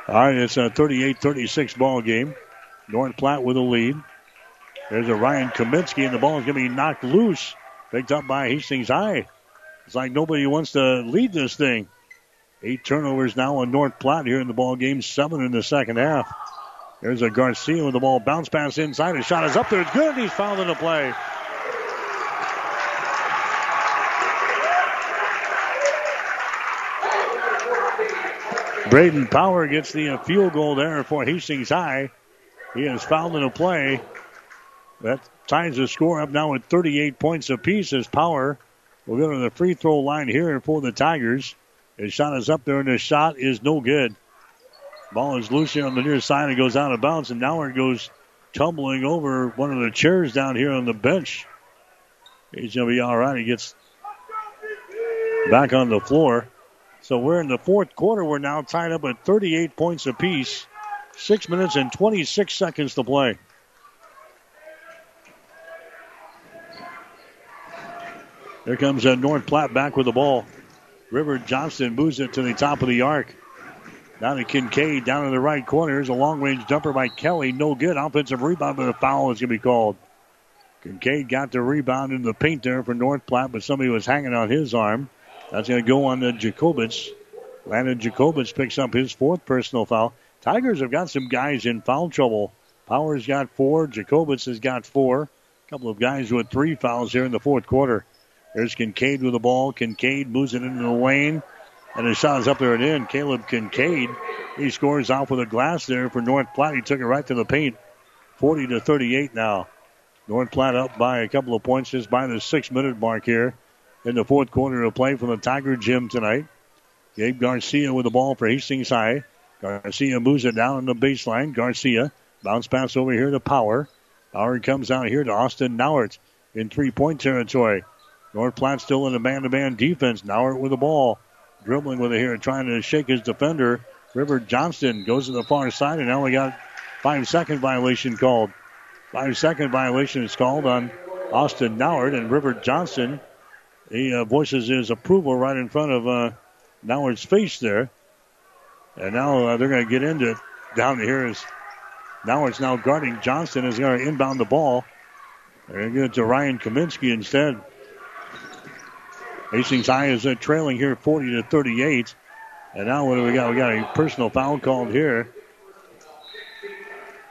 All right, it's a 38-36 ball game. North Platte with a lead. There's a Ryan Kaminsky, and the ball is going to be knocked loose. Picked up by Hastings High. It's like nobody wants to lead this thing. Eight turnovers now on North Platte here in the ball game. Seven in the second half. There's a Garcia with the ball. Bounce pass inside. His shot is up there. It's good. He's fouled in the play. Braden Power gets the uh, field goal there for Hastings High. He has fouled in a play. That ties the score up now at 38 points apiece as Power will go to the free throw line here for the Tigers. His shot is up there, and his shot is no good. Ball is loose here on the near side and goes out of bounds, and now it goes tumbling over one of the chairs down here on the bench. He's going to be all right. He gets back on the floor. So we're in the fourth quarter. We're now tied up at 38 points apiece. Six minutes and 26 seconds to play. Here comes uh, North Platte back with the ball. River Johnston moves it to the top of the arc. Down to Kincaid, down in the right corner. Here's a long range jumper by Kelly. No good. Offensive rebound, but a foul is going to be called. Kincaid got the rebound in the paint there for North Platte, but somebody was hanging on his arm. That's going to go on to Jacobitz. Landon Jacobitz picks up his fourth personal foul. Tigers have got some guys in foul trouble. Powers got four. Jacobitz has got four. A couple of guys with three fouls here in the fourth quarter. There's Kincaid with the ball. Kincaid moves it into the lane. And his shot is up there and in. Caleb Kincaid, he scores off with a glass there for North Platte. He took it right to the paint. 40 to 38 now. North Platte up by a couple of points just by the six minute mark here in the fourth quarter of play from the Tiger Gym tonight. Gabe Garcia with the ball for Hastings High. Garcia moves it down on the baseline. Garcia bounce pass over here to Power. Power comes out here to Austin Nauert in three point territory. North Platte still in a man to man defense. Nauert with the ball. Dribbling with it here, and trying to shake his defender. River Johnston goes to the far side, and now we got five second violation called. Five second violation is called on Austin Nauert, and River Johnston. He uh, voices his approval right in front of uh, Nauert's face there. And now uh, they're going to get into it down here as Nauert's now guarding Johnston is going to inbound the ball. They're going to get it to Ryan Kaminsky instead. Hastings High is uh, trailing here 40 to 38. And now what do we got? We got a personal foul called here.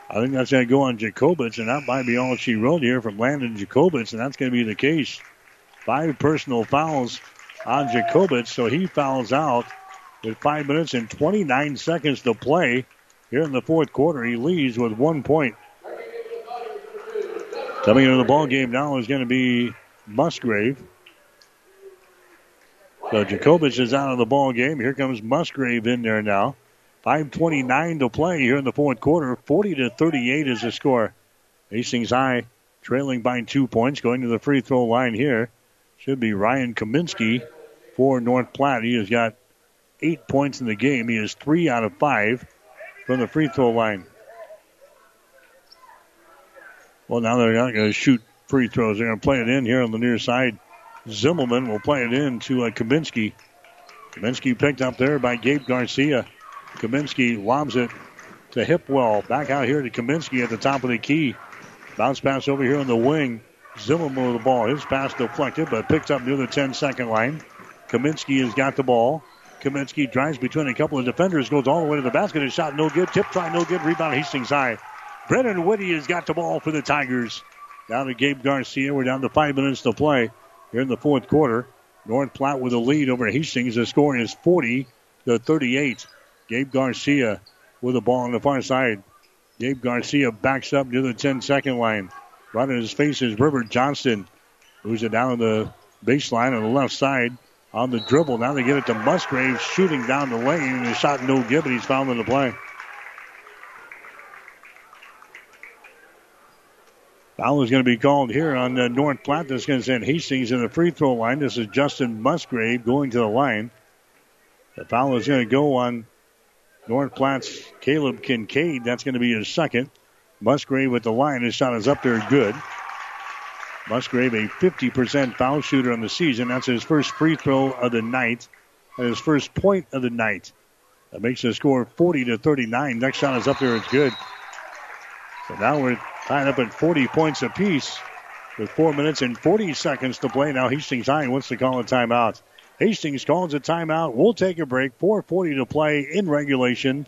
I think that's going to go on Jacobitz, and that might be all she wrote here from Landon Jacobitz, and that's going to be the case. Five personal fouls on Jacobitz, so he fouls out with five minutes and 29 seconds to play here in the fourth quarter. He leads with one point. Coming into the ball game now is going to be Musgrave. So Jacobitz is out of the ball game. Here comes Musgrave in there now. 5:29 to play here in the fourth quarter. 40 to 38 is the score. Hastings High trailing by two points, going to the free throw line here. Should be Ryan Kaminsky for North Platte. He has got eight points in the game. He is three out of five from the free throw line. Well, now they're not going to shoot free throws. They're going to play it in here on the near side. Zimmelman will play it in to uh, Kaminsky. Kaminsky picked up there by Gabe Garcia. Kaminsky lobs it to Hipwell. Back out here to Kaminsky at the top of the key. Bounce pass over here on the wing. Zimmelman with the ball. His pass deflected, but picked up near the 10 second line. Kaminsky has got the ball. Kaminsky drives between a couple of defenders, goes all the way to the basket. His shot no good. Tip try no good. Rebound Hastings High. Brennan Whitty has got the ball for the Tigers. Down to Gabe Garcia. We're down to five minutes to play here in the fourth quarter. North Platte with a lead over Hastings. The score is 40 to 38. Gabe Garcia with the ball on the far side. Gabe Garcia backs up near the 10 second line. Right in his face is River Johnston. Moves it down the baseline on the left side on the dribble. Now they get it to Musgrave shooting down the lane. The shot no good, but he's fouled in the play. Foul is going to be called here on the North Platte. That's going to send Hastings in the free throw line. This is Justin Musgrave going to the line. The foul is going to go on North Platte's Caleb Kincaid. That's going to be his second. Musgrave with the line. His shot is up there good. Musgrave, a 50% foul shooter on the season. That's his first free throw of the night and his first point of the night. That makes the score 40 to 39. Next shot is up there. It's good. So now we're tied up at 40 points apiece with four minutes and 40 seconds to play. Now Hastings High wants to call a timeout. Hastings calls a timeout. We'll take a break. 4:40 to play in regulation.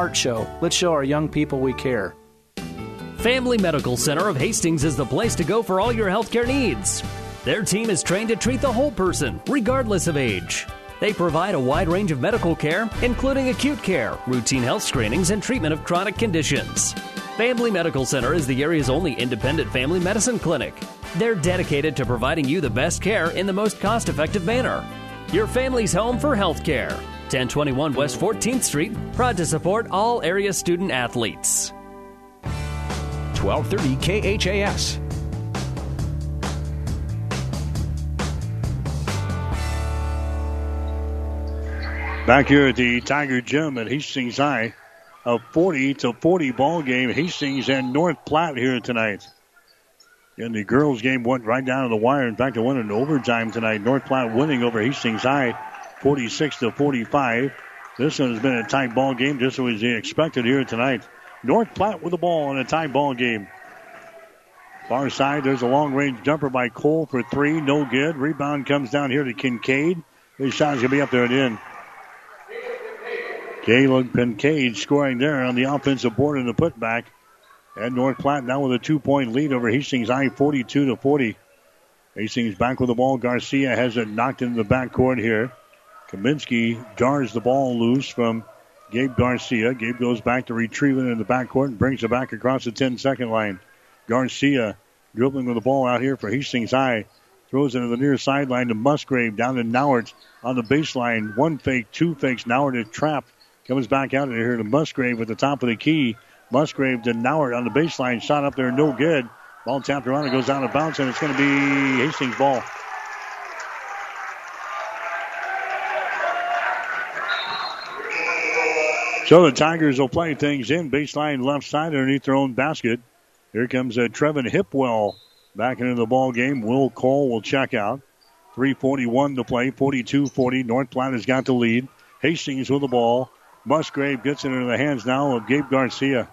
art show. Let's show our young people we care. Family Medical Center of Hastings is the place to go for all your healthcare needs. Their team is trained to treat the whole person, regardless of age. They provide a wide range of medical care, including acute care, routine health screenings, and treatment of chronic conditions. Family Medical Center is the area's only independent family medicine clinic. They're dedicated to providing you the best care in the most cost effective manner. Your family's home for health care. 1021 West 14th Street, proud to support all area student athletes. 1230 KHAS. Back here at the Tiger Gym at Hastings High, a 40 to 40 ball game. Hastings and North Platte here tonight. And the girls' game went right down to the wire. In fact, it went into overtime tonight. North Platte winning over Hastings High, 46 to 45. This one has been a tight ball game, just as we expected here tonight. North Platte with the ball in a tight ball game. Far side, there's a long range jumper by Cole for three, no good. Rebound comes down here to Kincaid. His shot is going to be up there and in. Caleb Kincaid scoring there on the offensive board in the putback. And North Platte now with a two point lead over Hastings I 42 to 40. Hastings back with the ball. Garcia has it knocked into the backcourt here. Kaminsky jars the ball loose from Gabe Garcia. Gabe goes back to retrieve it in the backcourt and brings it back across the 10 second line. Garcia dribbling with the ball out here for Hastings High. Throws it to the near sideline to Musgrave down to Nauert on the baseline. One fake, two fakes. Nauert is trapped. Comes back out of here to Musgrave at the top of the key. Musgrave to Nauert on the baseline. Shot up there, no good. Ball tapped around. It goes out of bounds, and it's going to be Hastings' ball. So the Tigers will play things in baseline left side underneath their own basket. Here comes uh, Trevin Hipwell back into the ball game. Will Cole will check out. 341 to play, 42-40. North Platte has got the lead. Hastings with the ball. Musgrave gets it into the hands now of Gabe Garcia.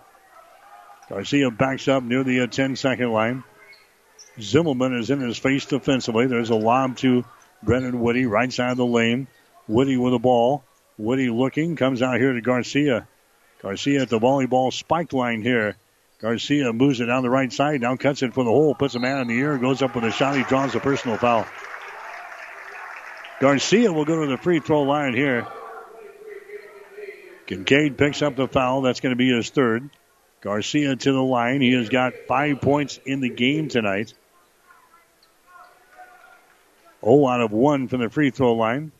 Garcia backs up near the uh, 10 second line. Zimmelman is in his face defensively. There's a lob to Brennan Whitty, right side of the lane. Whitty with the ball. Whitty looking, comes out here to Garcia. Garcia at the volleyball spike line here. Garcia moves it down the right side, now cuts it for the hole, puts a man in the air, goes up with a shot. He draws a personal foul. Garcia will go to the free throw line here. Kincaid picks up the foul. That's going to be his third. Garcia to the line. He has got five points in the game tonight. Oh, out of one from the free throw line.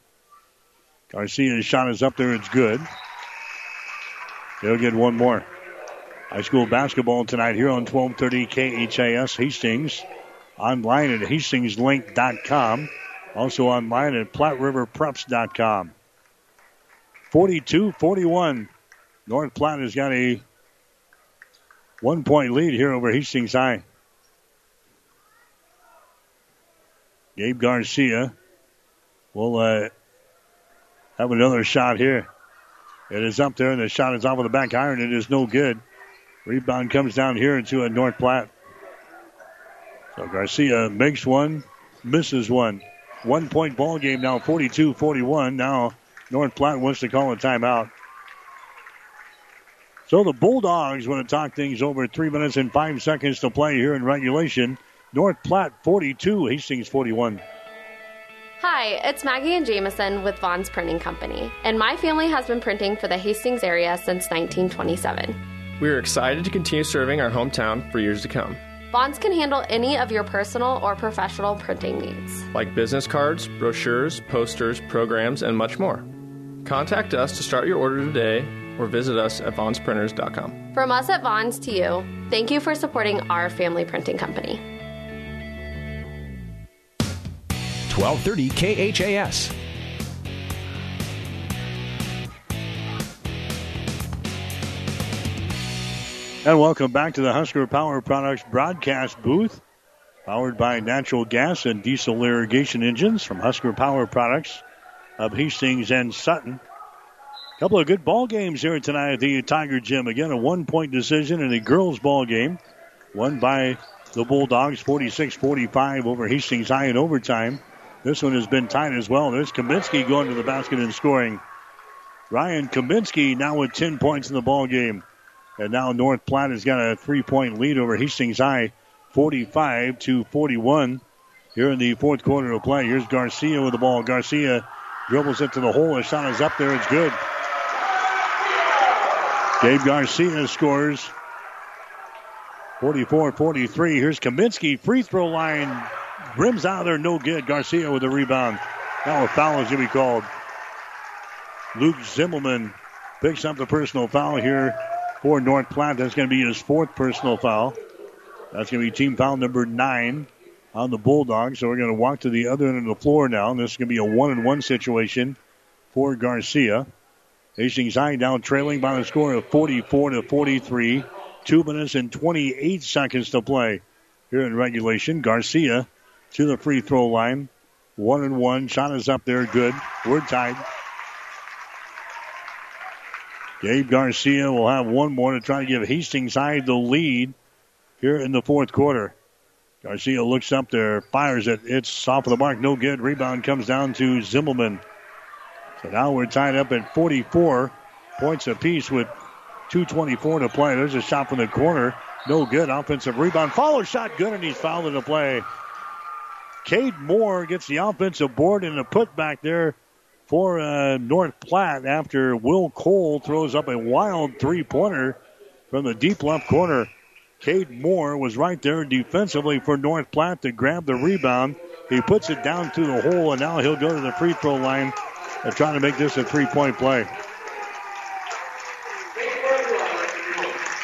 Garcia's shot is up there. It's good. He'll get one more. High school basketball tonight here on 1230 KHAS Hastings. Online at hastingslink.com. Also online at PlatteRiverPreps.com. 42 41. North Platte has got a one point lead here over Hastings High. Gabe Garcia will uh, have another shot here. It is up there, and the shot is off of the back iron. It is no good. Rebound comes down here into a North Platte. So Garcia makes one, misses one. One point ball game now, 42 41. Now North Platte wants to call a timeout. So the Bulldogs want to talk things over. Three minutes and five seconds to play here in regulation. North Platte 42, Hastings 41. Hi, it's Maggie and Jameson with Vaughn's Printing Company, and my family has been printing for the Hastings area since 1927. We are excited to continue serving our hometown for years to come. Vaughn's can handle any of your personal or professional printing needs, like business cards, brochures, posters, programs, and much more. Contact us to start your order today or visit us at vaughnsprinters.com. From us at Vaughn's to you, thank you for supporting our family printing company. 1230 KHAS. And welcome back to the Husker Power Products broadcast booth, powered by natural gas and diesel irrigation engines from Husker Power Products of Hastings and Sutton. A couple of good ball games here tonight at the Tiger Gym. Again, a one-point decision in the girls' ball game, won by the Bulldogs, 46-45 over Hastings High in overtime. This one has been tight as well. There's Kaminsky going to the basket and scoring. Ryan Kaminsky now with 10 points in the ball game. And now North Platte has got a three-point lead over Hastings High, 45 to 41. Here in the fourth quarter of play, here's Garcia with the ball. Garcia dribbles it to the hole. The shot is up there. It's good. Gabe Garcia scores 44-43. Here's Kaminsky. Free throw line. Rims out there. No good. Garcia with the rebound. Now a foul is going to be called. Luke Zimmelman picks up the personal foul here for North Platte. That's going to be his fourth personal foul. That's going to be team foul number nine on the Bulldogs. So we're going to walk to the other end of the floor now. And this is going to be a one and one situation for Garcia. Hastings High down trailing by the score of 44 to 43. Two minutes and 28 seconds to play here in regulation. Garcia to the free throw line. One and one. Shot is up there. Good. We're tied. Gabe Garcia will have one more to try to give Hastings High the lead here in the fourth quarter. Garcia looks up there, fires it. It's off of the mark, no good. Rebound comes down to Zimmelman. So now we're tied up at 44 points apiece with 2.24 to play. There's a shot from the corner. No good. Offensive rebound. Follow shot good, and he's fouled in the play. Cade Moore gets the offensive board and a putback there for uh, North Platte after Will Cole throws up a wild three pointer from the deep left corner. Cade Moore was right there defensively for North Platte to grab the rebound. He puts it down to the hole, and now he'll go to the free throw line and try to make this a three point play.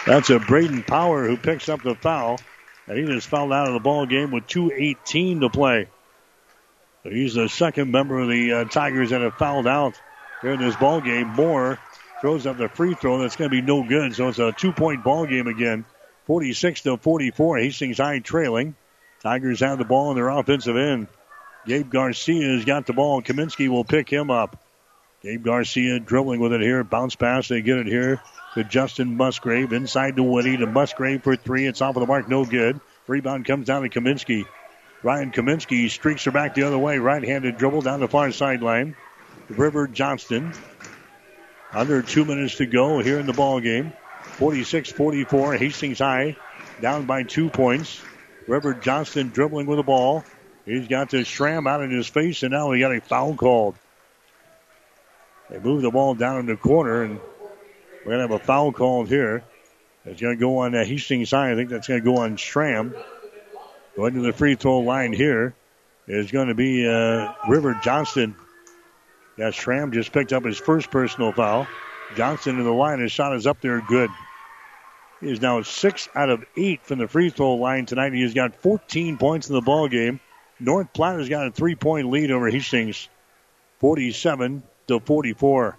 That's a Braden Power who picks up the foul, and he just fouled out of the ball game with 2.18 to play. So he's the second member of the uh, Tigers that have fouled out here in this ball game. Moore throws up the free throw. That's going to be no good. So it's a two point ball game again. 46 to 44. Hastings High trailing. Tigers have the ball in their offensive end. Gabe Garcia has got the ball. Kaminsky will pick him up. Gabe Garcia dribbling with it here. Bounce pass. They get it here to Justin Musgrave. Inside to Woody to Musgrave for three. It's off of the mark. No good. Rebound comes down to Kaminsky. Ryan Kaminsky streaks her back the other way. Right handed dribble down the far sideline. River Johnston. Under two minutes to go here in the ball game. 46-44. Hastings High down by two points. River Johnston dribbling with the ball. He's got this Schramm out in his face, and now he got a foul called. They move the ball down in the corner, and we're going to have a foul called here. It's going to go on uh, Hastings side. I think that's going to go on Schramm. Going to the free throw line here is going to be uh, River Johnston. Yeah, Schramm just picked up his first personal foul. Johnston in the line. His shot is up there good. He is now six out of eight from the free throw line tonight. He has got 14 points in the ball game. North Platte has got a three-point lead over Hastings, 47 to 44.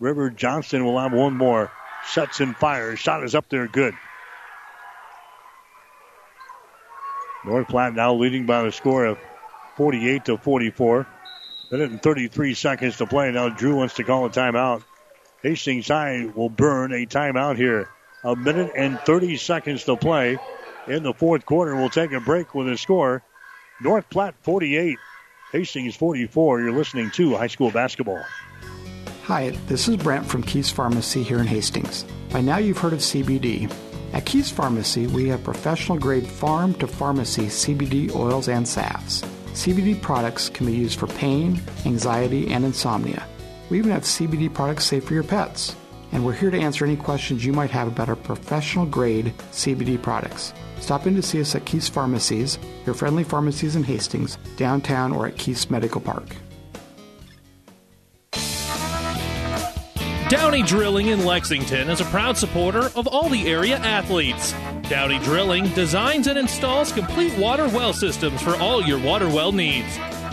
River Johnston will have one more. Sets and fires. Shot is up there good. North Platte now leading by the score of 48 to 44. Minute and 33 seconds to play. Now Drew wants to call a timeout. Hastings High will burn a timeout here. A minute and 30 seconds to play in the fourth quarter. We'll take a break with a score. North Platte 48, Hastings 44. You're listening to high school basketball. Hi, this is Brent from Keith's Pharmacy here in Hastings. By now you've heard of CBD. At Keith's Pharmacy, we have professional grade farm to pharmacy CBD oils and salves. CBD products can be used for pain, anxiety, and insomnia. We even have CBD products safe for your pets. And we're here to answer any questions you might have about our professional grade CBD products. Stop in to see us at Keith's Pharmacies, your friendly pharmacies in Hastings, downtown, or at Keith's Medical Park. Downey Drilling in Lexington is a proud supporter of all the area athletes. Downey Drilling designs and installs complete water well systems for all your water well needs.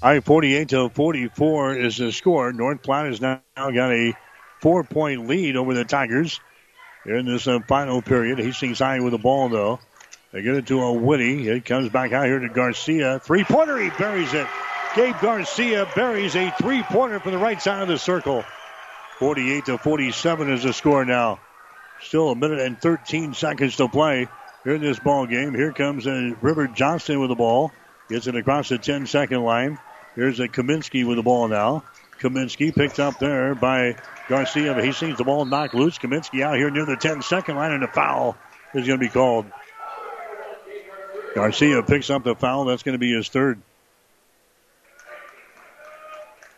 I 48 to 44 is the score. North Platte has now got a four point lead over the Tigers in this uh, final period. Hastings High with the ball, though. They get it to a Whitty. It comes back out here to Garcia. Three pointer, he buries it. Gabe Garcia buries a three pointer from the right side of the circle. 48 to 47 is the score now. Still a minute and 13 seconds to play here in this ball game. Here comes uh, River Johnston with the ball. Gets it across the 10 second line. Here's a Kaminsky with the ball now. Kaminsky picked up there by Garcia of Hastings. The ball knocked loose. Kaminsky out here near the 10 second line, and a foul is going to be called. Garcia picks up the foul. That's going to be his third.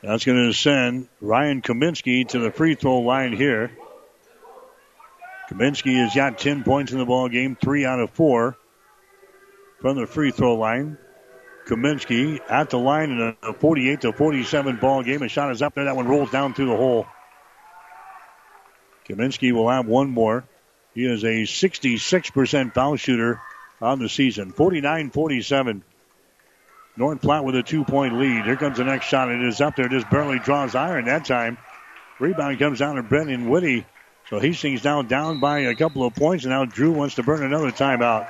That's going to send Ryan Kaminsky to the free throw line here. Kaminsky has got 10 points in the ball game, three out of four from the free throw line. Kaminsky at the line in a 48 to 47 ball game. A shot is up there. That one rolls down through the hole. Kaminsky will have one more. He is a 66% foul shooter on the season. 49 47. North Platte with a two point lead. Here comes the next shot. It is up there. Just barely draws iron that time. Rebound comes down to Brennan Whitty. So Hastings now down by a couple of points, and now Drew wants to burn another timeout.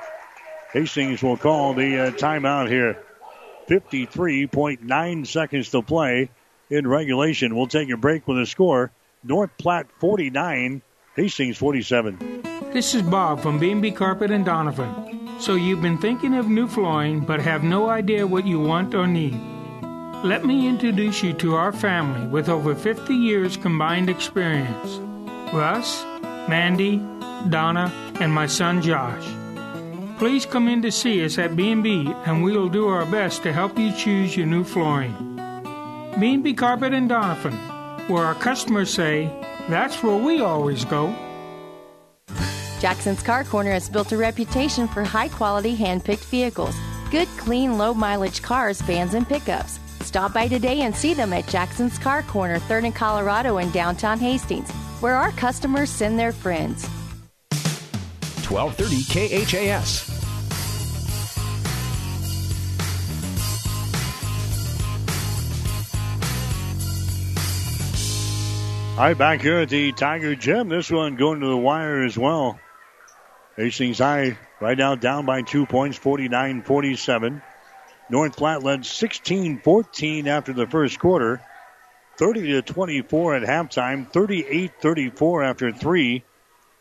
Hastings will call the uh, timeout here. 53.9 seconds to play in regulation. We'll take a break with a score. North Platte 49, Hastings 47. This is Bob from B&B Carpet and Donovan. So you've been thinking of new flooring but have no idea what you want or need. Let me introduce you to our family with over 50 years combined experience. Russ, Mandy, Donna, and my son Josh. Please come in to see us at B&B and we will do our best to help you choose your new flooring. B&B Carpet and Donovan, where our customers say, that's where we always go. Jackson's Car Corner has built a reputation for high quality hand picked vehicles. Good, clean, low mileage cars, vans, and pickups. Stop by today and see them at Jackson's Car Corner, 3rd and Colorado in downtown Hastings, where our customers send their friends. 1230 KHAS. Right, back here at the Tiger Gym. This one going to the wire as well. Hastings High right now down by two points, 49 47. North Platte led 16 14 after the first quarter, 30 to 24 at halftime, 38 34 after three.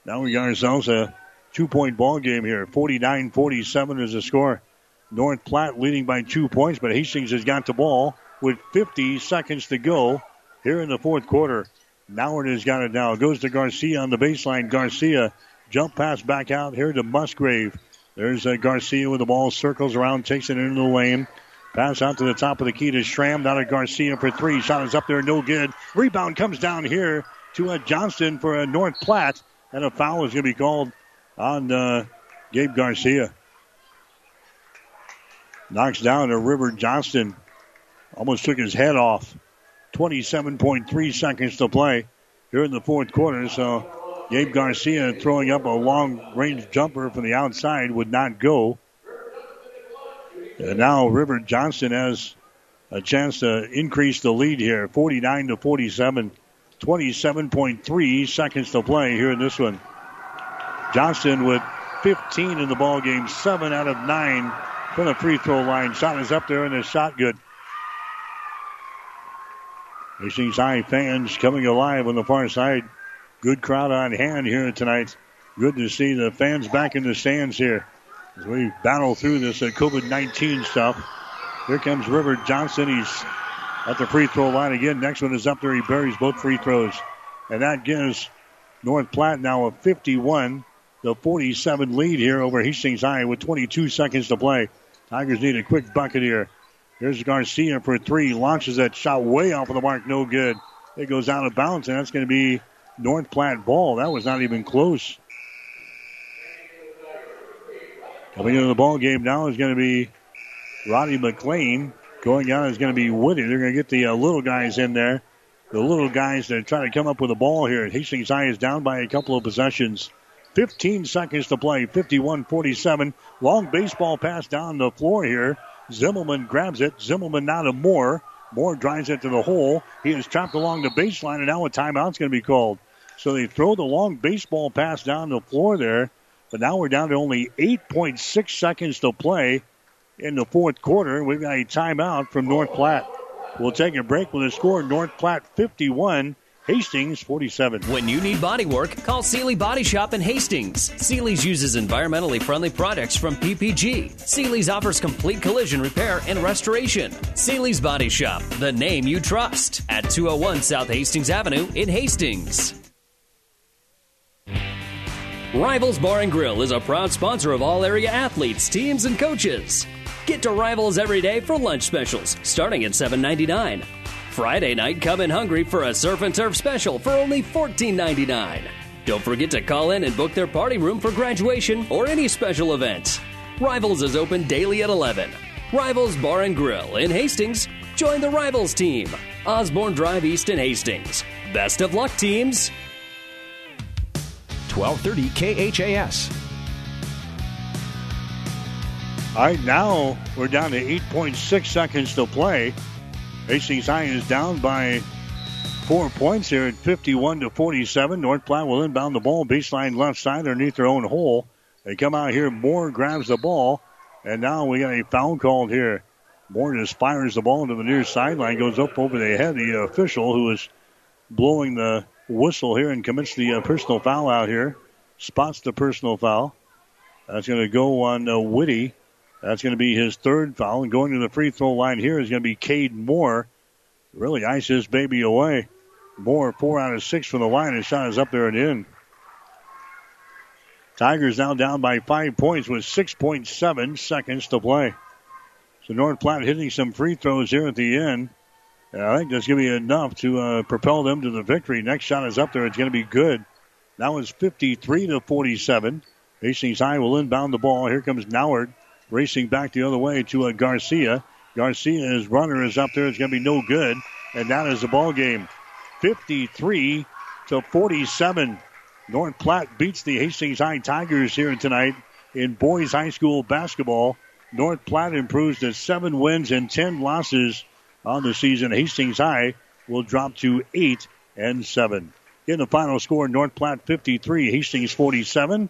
Now we got ourselves a two point ball game here. 49 47 is the score. North Platte leading by two points, but Hastings has got the ball with 50 seconds to go here in the fourth quarter. Nauert has got it now. Goes to Garcia on the baseline. Garcia jump pass back out here to Musgrave. There's uh, Garcia with the ball, circles around, takes it into the lane. Pass out to the top of the key to Schramm. Down to Garcia for three. Shot is up there, no good. Rebound comes down here to uh, Johnston for a North Platte, and a foul is going to be called on uh, Gabe Garcia. Knocks down a River Johnston. Almost took his head off. 27.3 seconds to play here in the fourth quarter. So Gabe Garcia throwing up a long range jumper from the outside would not go. And now River Johnston has a chance to increase the lead here 49 to 47. 27.3 seconds to play here in this one. Johnston with 15 in the ball game, seven out of nine from the free throw line. Shot is up there and the shot good. Hastings High fans coming alive on the far side. Good crowd on hand here tonight. Good to see the fans back in the stands here as we battle through this uh, COVID 19 stuff. Here comes River Johnston. He's at the free throw line again. Next one is up there. He buries both free throws. And that gives North Platte now a 51 to 47 lead here over Hastings High with 22 seconds to play. Tigers need a quick bucket here. Here's Garcia for three. Launches that shot way off of the mark. No good. It goes out of bounds, and that's going to be North Platte ball. That was not even close. Coming into the ball game now is going to be Roddy McLean. Going out is going to be Woody. They're going to get the uh, little guys in there. The little guys that try to come up with the ball here. Hastings High is down by a couple of possessions. 15 seconds to play. 51 47. Long baseball pass down the floor here Zimmelman grabs it. Zimmelman now to Moore. Moore drives it to the hole. He is trapped along the baseline, and now a timeout's going to be called. So they throw the long baseball pass down the floor there, but now we're down to only 8.6 seconds to play in the fourth quarter. We've got a timeout from North Platte. We'll take a break with a score North Platte 51, Hastings 47. When you need body work, call Seely Body Shop in Hastings. Seely's uses environmentally friendly products from PPG. Seely's offers complete collision repair and restoration. Seely's Body Shop, the name you trust, at 201 South Hastings Avenue in Hastings. Rivals Bar and Grill is a proud sponsor of all area athletes, teams, and coaches. Get to Rivals every day for lunch specials, starting at $7.99. Friday night, come in hungry for a surf and turf special for only $14.99. Don't forget to call in and book their party room for graduation or any special event. Rivals is open daily at 11. Rivals Bar and Grill in Hastings. Join the Rivals team. Osborne Drive East in Hastings. Best of luck, teams. 1230 KHAS. All right, now we're down to 8.6 seconds to play. Hastings High is down by four points here at 51 to 47. North Platte will inbound the ball baseline left side underneath their own hole. They come out here. Moore grabs the ball, and now we got a foul called here. Moore just fires the ball into the near sideline, goes up over the head of the official who is blowing the whistle here and commits the uh, personal foul out here. Spots the personal foul. That's going to go on uh. That's going to be his third foul. And going to the free throw line here is going to be Cade Moore. Really ice this baby away. Moore, four out of six from the line. His shot is up there and in. Tigers now down by five points with 6.7 seconds to play. So North Platte hitting some free throws here at the end. And I think that's going to be enough to uh, propel them to the victory. Next shot is up there. It's going to be good. Now it's 53 to 47. Hastings High will inbound the ball. Here comes Nauert. Racing back the other way to a uh, Garcia. Garcia's runner is up there. It's going to be no good. And that is the ball game. 53 to 47. North Platte beats the Hastings High Tigers here tonight in boys high school basketball. North Platte improves to seven wins and ten losses on the season. Hastings High will drop to eight and seven. In the final score, North Platte 53, Hastings 47.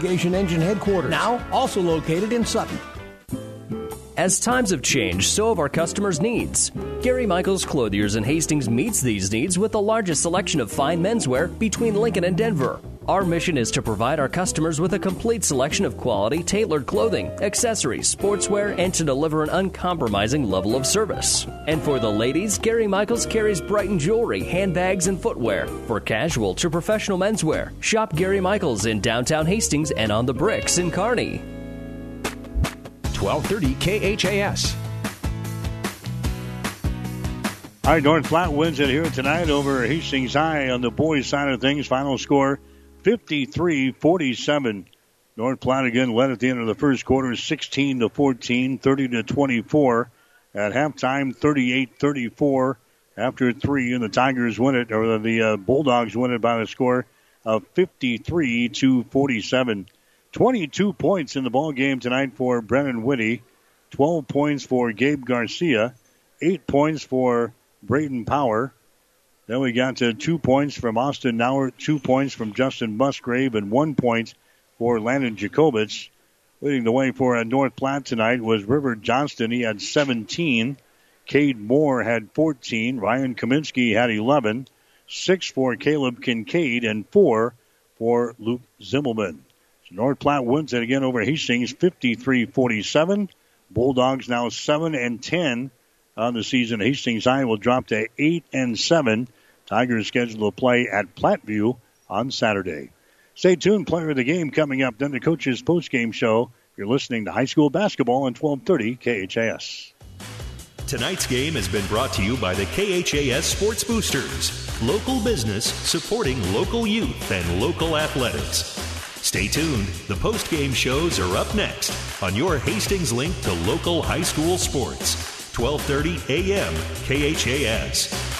Irrigation Engine headquarters, now also located in Sutton. As times have changed, so have our customers' needs. Gary Michaels Clothiers in Hastings meets these needs with the largest selection of fine menswear between Lincoln and Denver. Our mission is to provide our customers with a complete selection of quality, tailored clothing, accessories, sportswear, and to deliver an uncompromising level of service. And for the ladies, Gary Michaels carries Brighton jewelry, handbags, and footwear. For casual to professional menswear, shop Gary Michaels in downtown Hastings and on the bricks in Kearney. 1230 KHAS. All right, North Platte wins it here tonight over Hastings High on the boys' side of things. Final score 53 47. North Platte again led at the end of the first quarter 16 to 14, 30 to 24. At halftime, 38 34 after three, and the Tigers win it, or the uh, Bulldogs win it by a score of 53 to 47. 22 points in the ball game tonight for Brennan Whitty, 12 points for Gabe Garcia, 8 points for Braden Power, then we got to two points from Austin Nauert, two points from Justin Musgrave, and one point for Landon Jacobitz. Leading the way for North Platte tonight was River Johnston. He had 17. Cade Moore had 14. Ryan Kaminsky had 11. Six for Caleb Kincaid and four for Luke Zimmelman. So North Platte wins it again over Hastings 53-47. Bulldogs now 7 and 10 on the season. Hastings High will drop to 8 and 7 Tigers scheduled to play at Platteview on Saturday. Stay tuned, player of the game coming up, then the coach's post-game show. You're listening to high school basketball on 1230 KHAS. Tonight's game has been brought to you by the KHAS Sports Boosters, local business supporting local youth and local athletics. Stay tuned. The post-game shows are up next on your Hastings link to local high school sports. 1230 AM KHAS.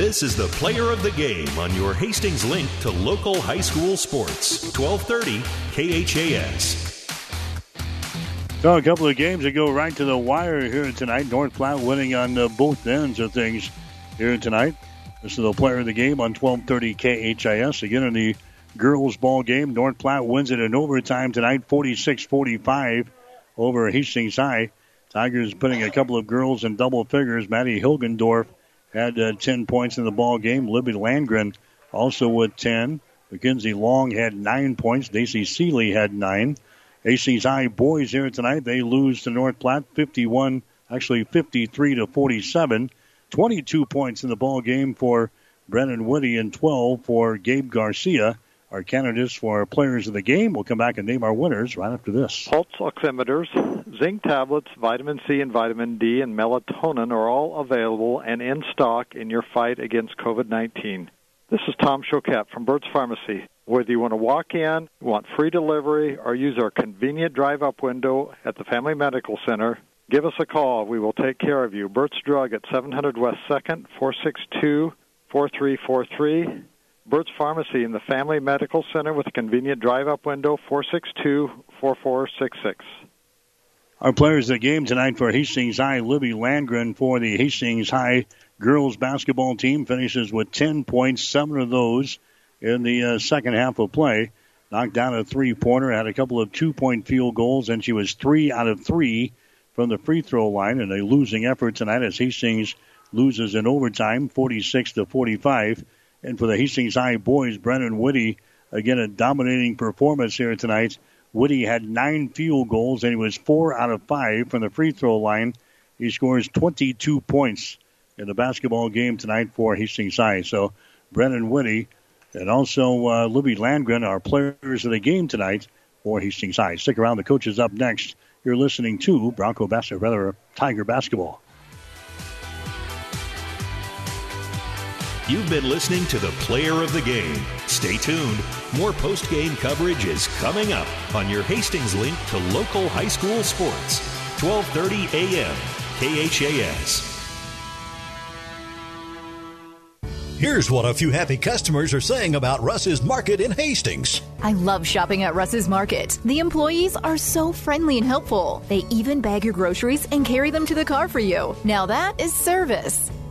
This is the player of the game on your Hastings link to local high school sports. 1230 KHAS. So a couple of games that go right to the wire here tonight. North Platte winning on uh, both ends of things here tonight. This is the player of the game on 1230 KHAS. Again in the girls ball game, North Platte wins it in overtime tonight, 46-45 over Hastings High. Tigers putting a couple of girls in double figures. Maddie Hilgendorf had uh, 10 points in the ball game. Libby Landgren also with 10. Mackenzie Long had 9 points. Daisy Seeley had 9. Hastings High boys here tonight. They lose to North Platte 51, actually 53 to 47. 22 points in the ball game for Brennan Whitty and 12 for Gabe Garcia. Our candidates for players of the game. We'll come back and name our winners right after this. Pulse oximeters, zinc tablets, vitamin C and vitamin D, and melatonin are all available and in stock in your fight against COVID 19. This is Tom Choquette from Burt's Pharmacy. Whether you want to walk in, want free delivery, or use our convenient drive up window at the Family Medical Center, give us a call. We will take care of you. Burt's Drug at 700 West 2nd, 462 4343. Burt's Pharmacy in the Family Medical Center with a convenient drive-up window, 462-4466. Our players of the game tonight for Hastings High, Libby Landgren for the Hastings High girls basketball team finishes with 10 points, seven of those in the uh, second half of play. Knocked down a three-pointer, had a couple of two-point field goals, and she was three out of three from the free throw line, and a losing effort tonight as Hastings loses in overtime, 46 to 45. And for the Hastings High boys, Brennan Whitty again a dominating performance here tonight. Whitty had nine field goals and he was four out of five from the free throw line. He scores 22 points in the basketball game tonight for Hastings High. So Brennan Whitty and also uh, Libby Landgren are players of the game tonight for Hastings High. Stick around. The coach is up next. You're listening to Bronco basketball, rather Tiger basketball. You've been listening to the player of the game. Stay tuned. More post game coverage is coming up on your Hastings link to local high school sports. 1230 a.m. KHAS. Here's what a few happy customers are saying about Russ's Market in Hastings. I love shopping at Russ's Market. The employees are so friendly and helpful. They even bag your groceries and carry them to the car for you. Now that is service.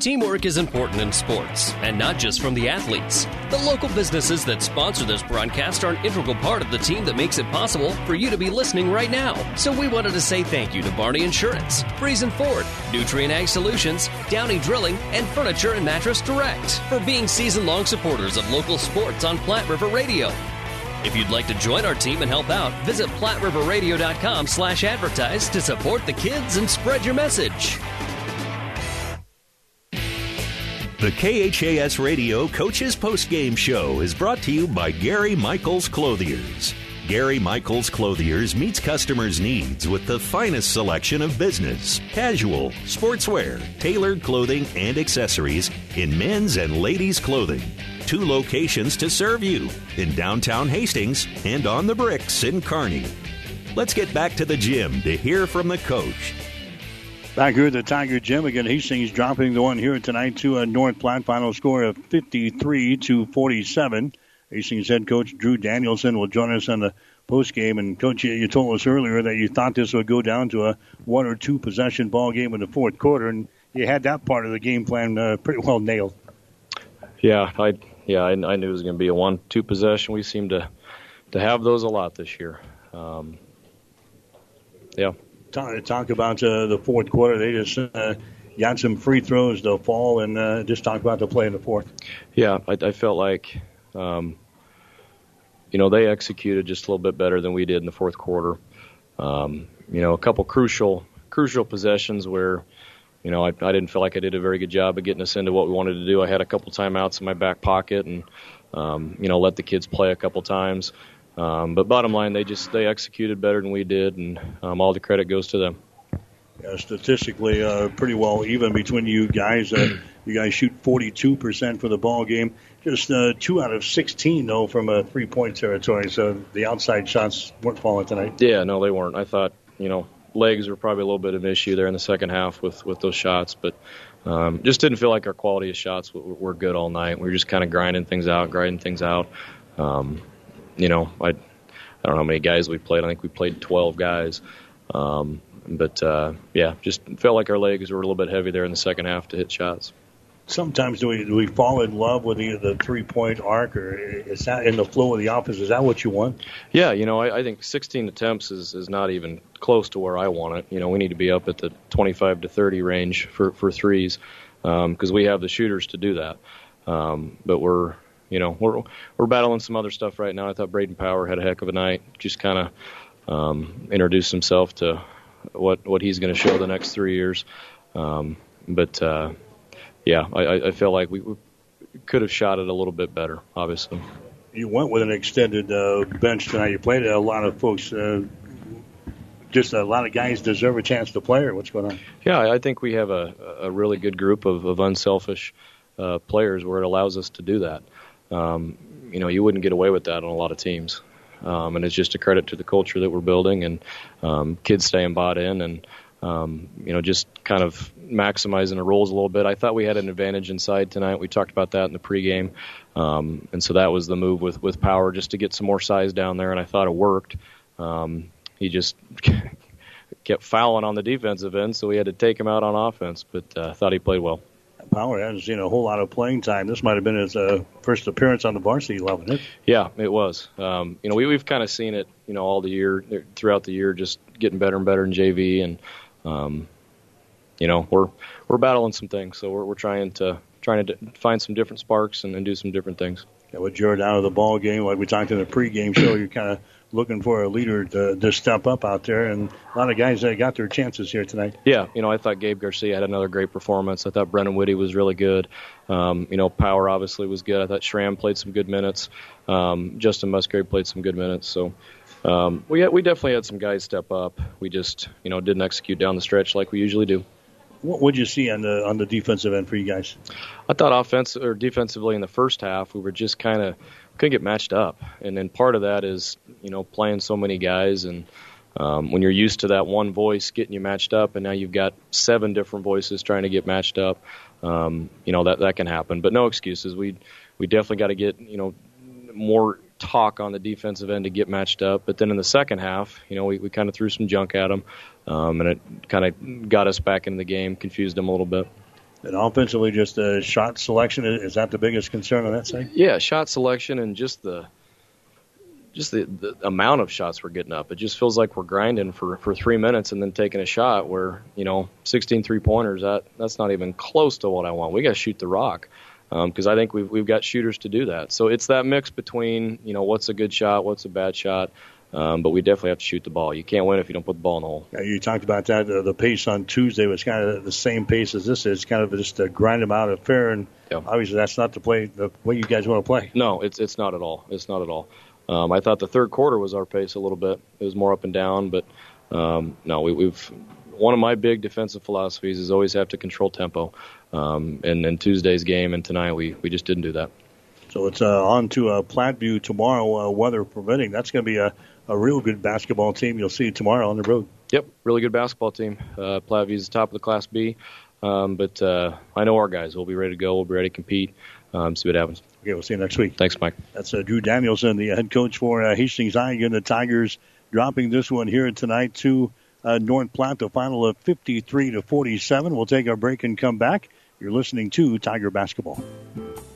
Teamwork is important in sports, and not just from the athletes. The local businesses that sponsor this broadcast are an integral part of the team that makes it possible for you to be listening right now. So we wanted to say thank you to Barney Insurance, Friesen Ford, Nutrien Ag Solutions, Downey Drilling, and Furniture and Mattress Direct for being season long supporters of local sports on Platte River Radio. If you'd like to join our team and help out, visit PlatteRiverRadio.com slash advertise to support the kids and spread your message. The KHAS Radio Coaches Post Game Show is brought to you by Gary Michaels Clothiers. Gary Michaels Clothiers meets customers' needs with the finest selection of business, casual, sportswear, tailored clothing, and accessories in men's and ladies' clothing. Two locations to serve you in downtown Hastings and on the bricks in Kearney. Let's get back to the gym to hear from the coach. Back here at the Tiger Gym again, Hastings dropping the one here tonight to a North Platte final score of 53 to 47. Hastings head coach Drew Danielson will join us on the post game. And coach, you told us earlier that you thought this would go down to a one or two possession ball game in the fourth quarter, and you had that part of the game plan uh, pretty well nailed. Yeah, I yeah I, I knew it was going to be a one two possession. We seem to to have those a lot this year. Um, yeah talk, talk about uh, the fourth quarter. They just uh, got some free throws to fall, and uh, just talk about the play in the fourth. Yeah, I, I felt like, um, you know, they executed just a little bit better than we did in the fourth quarter. Um, you know, a couple crucial crucial possessions where, you know, I, I didn't feel like I did a very good job of getting us into what we wanted to do. I had a couple timeouts in my back pocket, and um, you know, let the kids play a couple times. Um, but bottom line, they just they executed better than we did, and um, all the credit goes to them. Yeah, statistically, uh, pretty well even between you guys. Uh, you guys shoot 42% for the ball game. Just uh, two out of 16 though from a three-point territory. So the outside shots weren't falling tonight. Yeah, no, they weren't. I thought you know legs were probably a little bit of an issue there in the second half with with those shots, but um, just didn't feel like our quality of shots were, were good all night. We were just kind of grinding things out, grinding things out. Um, you know, I I don't know how many guys we played. I think we played 12 guys. Um, but uh, yeah, just felt like our legs were a little bit heavy there in the second half to hit shots. Sometimes do we do we fall in love with either the three point arc, or is that in the flow of the offense? Is that what you want? Yeah, you know, I, I think 16 attempts is is not even close to where I want it. You know, we need to be up at the 25 to 30 range for for threes because um, we have the shooters to do that. Um, but we're you know, we're we're battling some other stuff right now. I thought Braden Power had a heck of a night. Just kind of um, introduced himself to what what he's going to show the next three years. Um, but uh, yeah, I, I feel like we, we could have shot it a little bit better. Obviously, you went with an extended uh, bench tonight. You played a lot of folks. Uh, just a lot of guys deserve a chance to play, or what's going on? Yeah, I think we have a, a really good group of, of unselfish uh, players where it allows us to do that. Um, you know, you wouldn't get away with that on a lot of teams. Um, and it's just a credit to the culture that we're building and um, kids staying bought in and um, you know just kind of maximizing the roles a little bit. I thought we had an advantage inside tonight. We talked about that in the pregame, um, and so that was the move with with power just to get some more size down there, and I thought it worked. Um, he just *laughs* kept fouling on the defensive end, so we had to take him out on offense. But uh, thought he played well. Power hasn't seen a whole lot of playing time. This might have been his uh, first appearance on the varsity level. It? Yeah, it was. Um, you know, we, we've kind of seen it, you know, all the year throughout the year, just getting better and better in JV, and um, you know, we're we're battling some things, so we're we're trying to trying to find some different sparks and, and do some different things. Yeah, with Jared out of the ball game, like we talked in the pregame show, you're kind of looking for a leader to, to step up out there, and a lot of guys that got their chances here tonight. Yeah, you know, I thought Gabe Garcia had another great performance. I thought Brennan Whitty was really good. Um, you know, Power obviously was good. I thought Schramm played some good minutes. Um, Justin Musgrave played some good minutes. So um, we had, we definitely had some guys step up. We just you know didn't execute down the stretch like we usually do. What would you see on the on the defensive end for you guys? I thought offensive or defensively in the first half we were just kind of couldn't get matched up, and then part of that is you know playing so many guys and. Um, when you're used to that one voice getting you matched up, and now you've got seven different voices trying to get matched up, um, you know that that can happen. But no excuses. We we definitely got to get you know more talk on the defensive end to get matched up. But then in the second half, you know, we, we kind of threw some junk at them, um, and it kind of got us back into the game, confused them a little bit. And offensively, just a shot selection is that the biggest concern on that side? Yeah, shot selection and just the just the, the amount of shots we're getting up. It just feels like we're grinding for for three minutes and then taking a shot where you know 16 three pointers. That that's not even close to what I want. We got to shoot the rock because um, I think we've we've got shooters to do that. So it's that mix between you know what's a good shot, what's a bad shot. Um, but we definitely have to shoot the ball. You can't win if you don't put the ball in the hole. Yeah, you talked about that. Uh, the pace on Tuesday was kind of the same pace as this is. Kind of just a grind them out of fair, and yeah. obviously that's not the play the way you guys want to play. No, it's it's not at all. It's not at all. Um, I thought the third quarter was our pace a little bit. It was more up and down, but um, no, we, we've one of my big defensive philosophies is always have to control tempo. Um, and in Tuesday's game and tonight, we, we just didn't do that. So it's uh, on to uh, Platteview tomorrow, uh, weather permitting. That's going to be a, a real good basketball team you'll see tomorrow on the road. Yep, really good basketball team. Uh, Platteview's top of the Class B, um, but uh, I know our guys. will be ready to go. We'll be ready to compete. Um, see what happens. Okay, we'll see you next week. Thanks, Mike. That's uh, Drew Danielson, the head coach for uh, Hastings. Again, the Tigers dropping this one here tonight to uh, North Platte, the final of 53 to 47. We'll take our break and come back. You're listening to Tiger Basketball.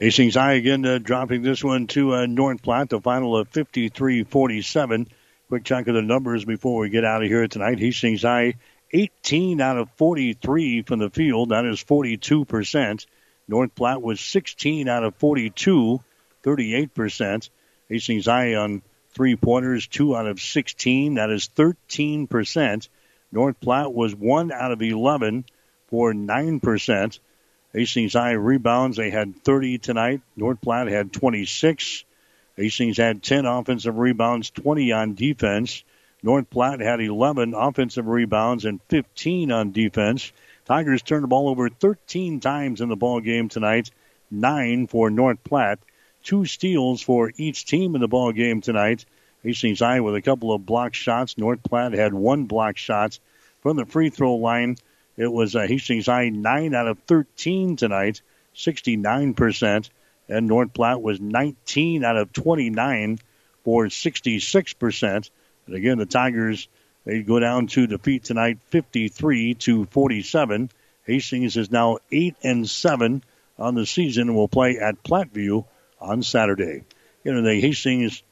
Hastings High again uh, dropping this one to uh, North Platte, the final of 53 47. Quick chunk of the numbers before we get out of here tonight. Hastings High 18 out of 43 from the field. That is 42%. North Platte was 16 out of 42, 38%. Hastings High on three pointers, 2 out of 16. That is 13%. North Platte was 1 out of 11 for 9%. Hastings High rebounds. They had 30 tonight. North Platte had 26. Hastings had 10 offensive rebounds, 20 on defense. North Platte had 11 offensive rebounds and 15 on defense. Tigers turned the ball over 13 times in the ball game tonight, nine for North Platte. Two steals for each team in the ball game tonight. Hastings High with a couple of block shots. North Platte had one block shot from the free throw line. It was uh, Hastings High 9 out of 13 tonight, 69%. And North Platte was 19 out of 29 for 66%. And again, the Tigers, they go down to defeat tonight 53 to 47. Hastings is now 8 and 7 on the season and will play at Platteview on Saturday. You know, the Hastings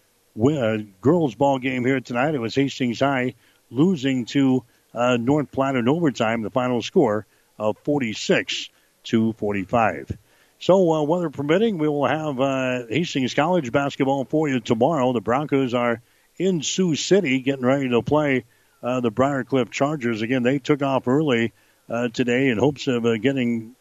uh, girls ball game here tonight, it was Hastings High losing to uh, North Platte in overtime. The final score of 46 to 45. So, uh, weather permitting, we will have uh, Hastings College basketball for you tomorrow. The Broncos are in Sioux City getting ready to play uh, the Briar Cliff Chargers. Again, they took off early uh, today in hopes of uh, getting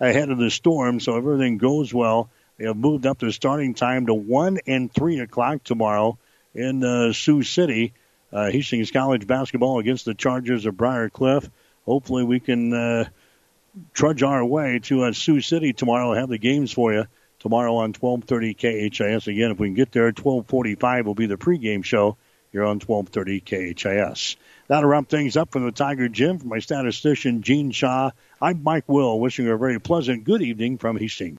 ahead of the storm, so everything goes well. They have moved up their starting time to 1 and 3 o'clock tomorrow in uh, Sioux City. Uh, Hastings College basketball against the Chargers of Briar Cliff. Hopefully, we can uh, trudge our way to uh, Sioux City tomorrow. Have the games for you tomorrow on 12:30 KHAS. Again, if we can get there, 12:45 will be the pregame show here on 12:30 KHAS. That'll wrap things up from the Tiger Gym. From my statistician Gene Shaw, I'm Mike Will, wishing you a very pleasant good evening from Hastings.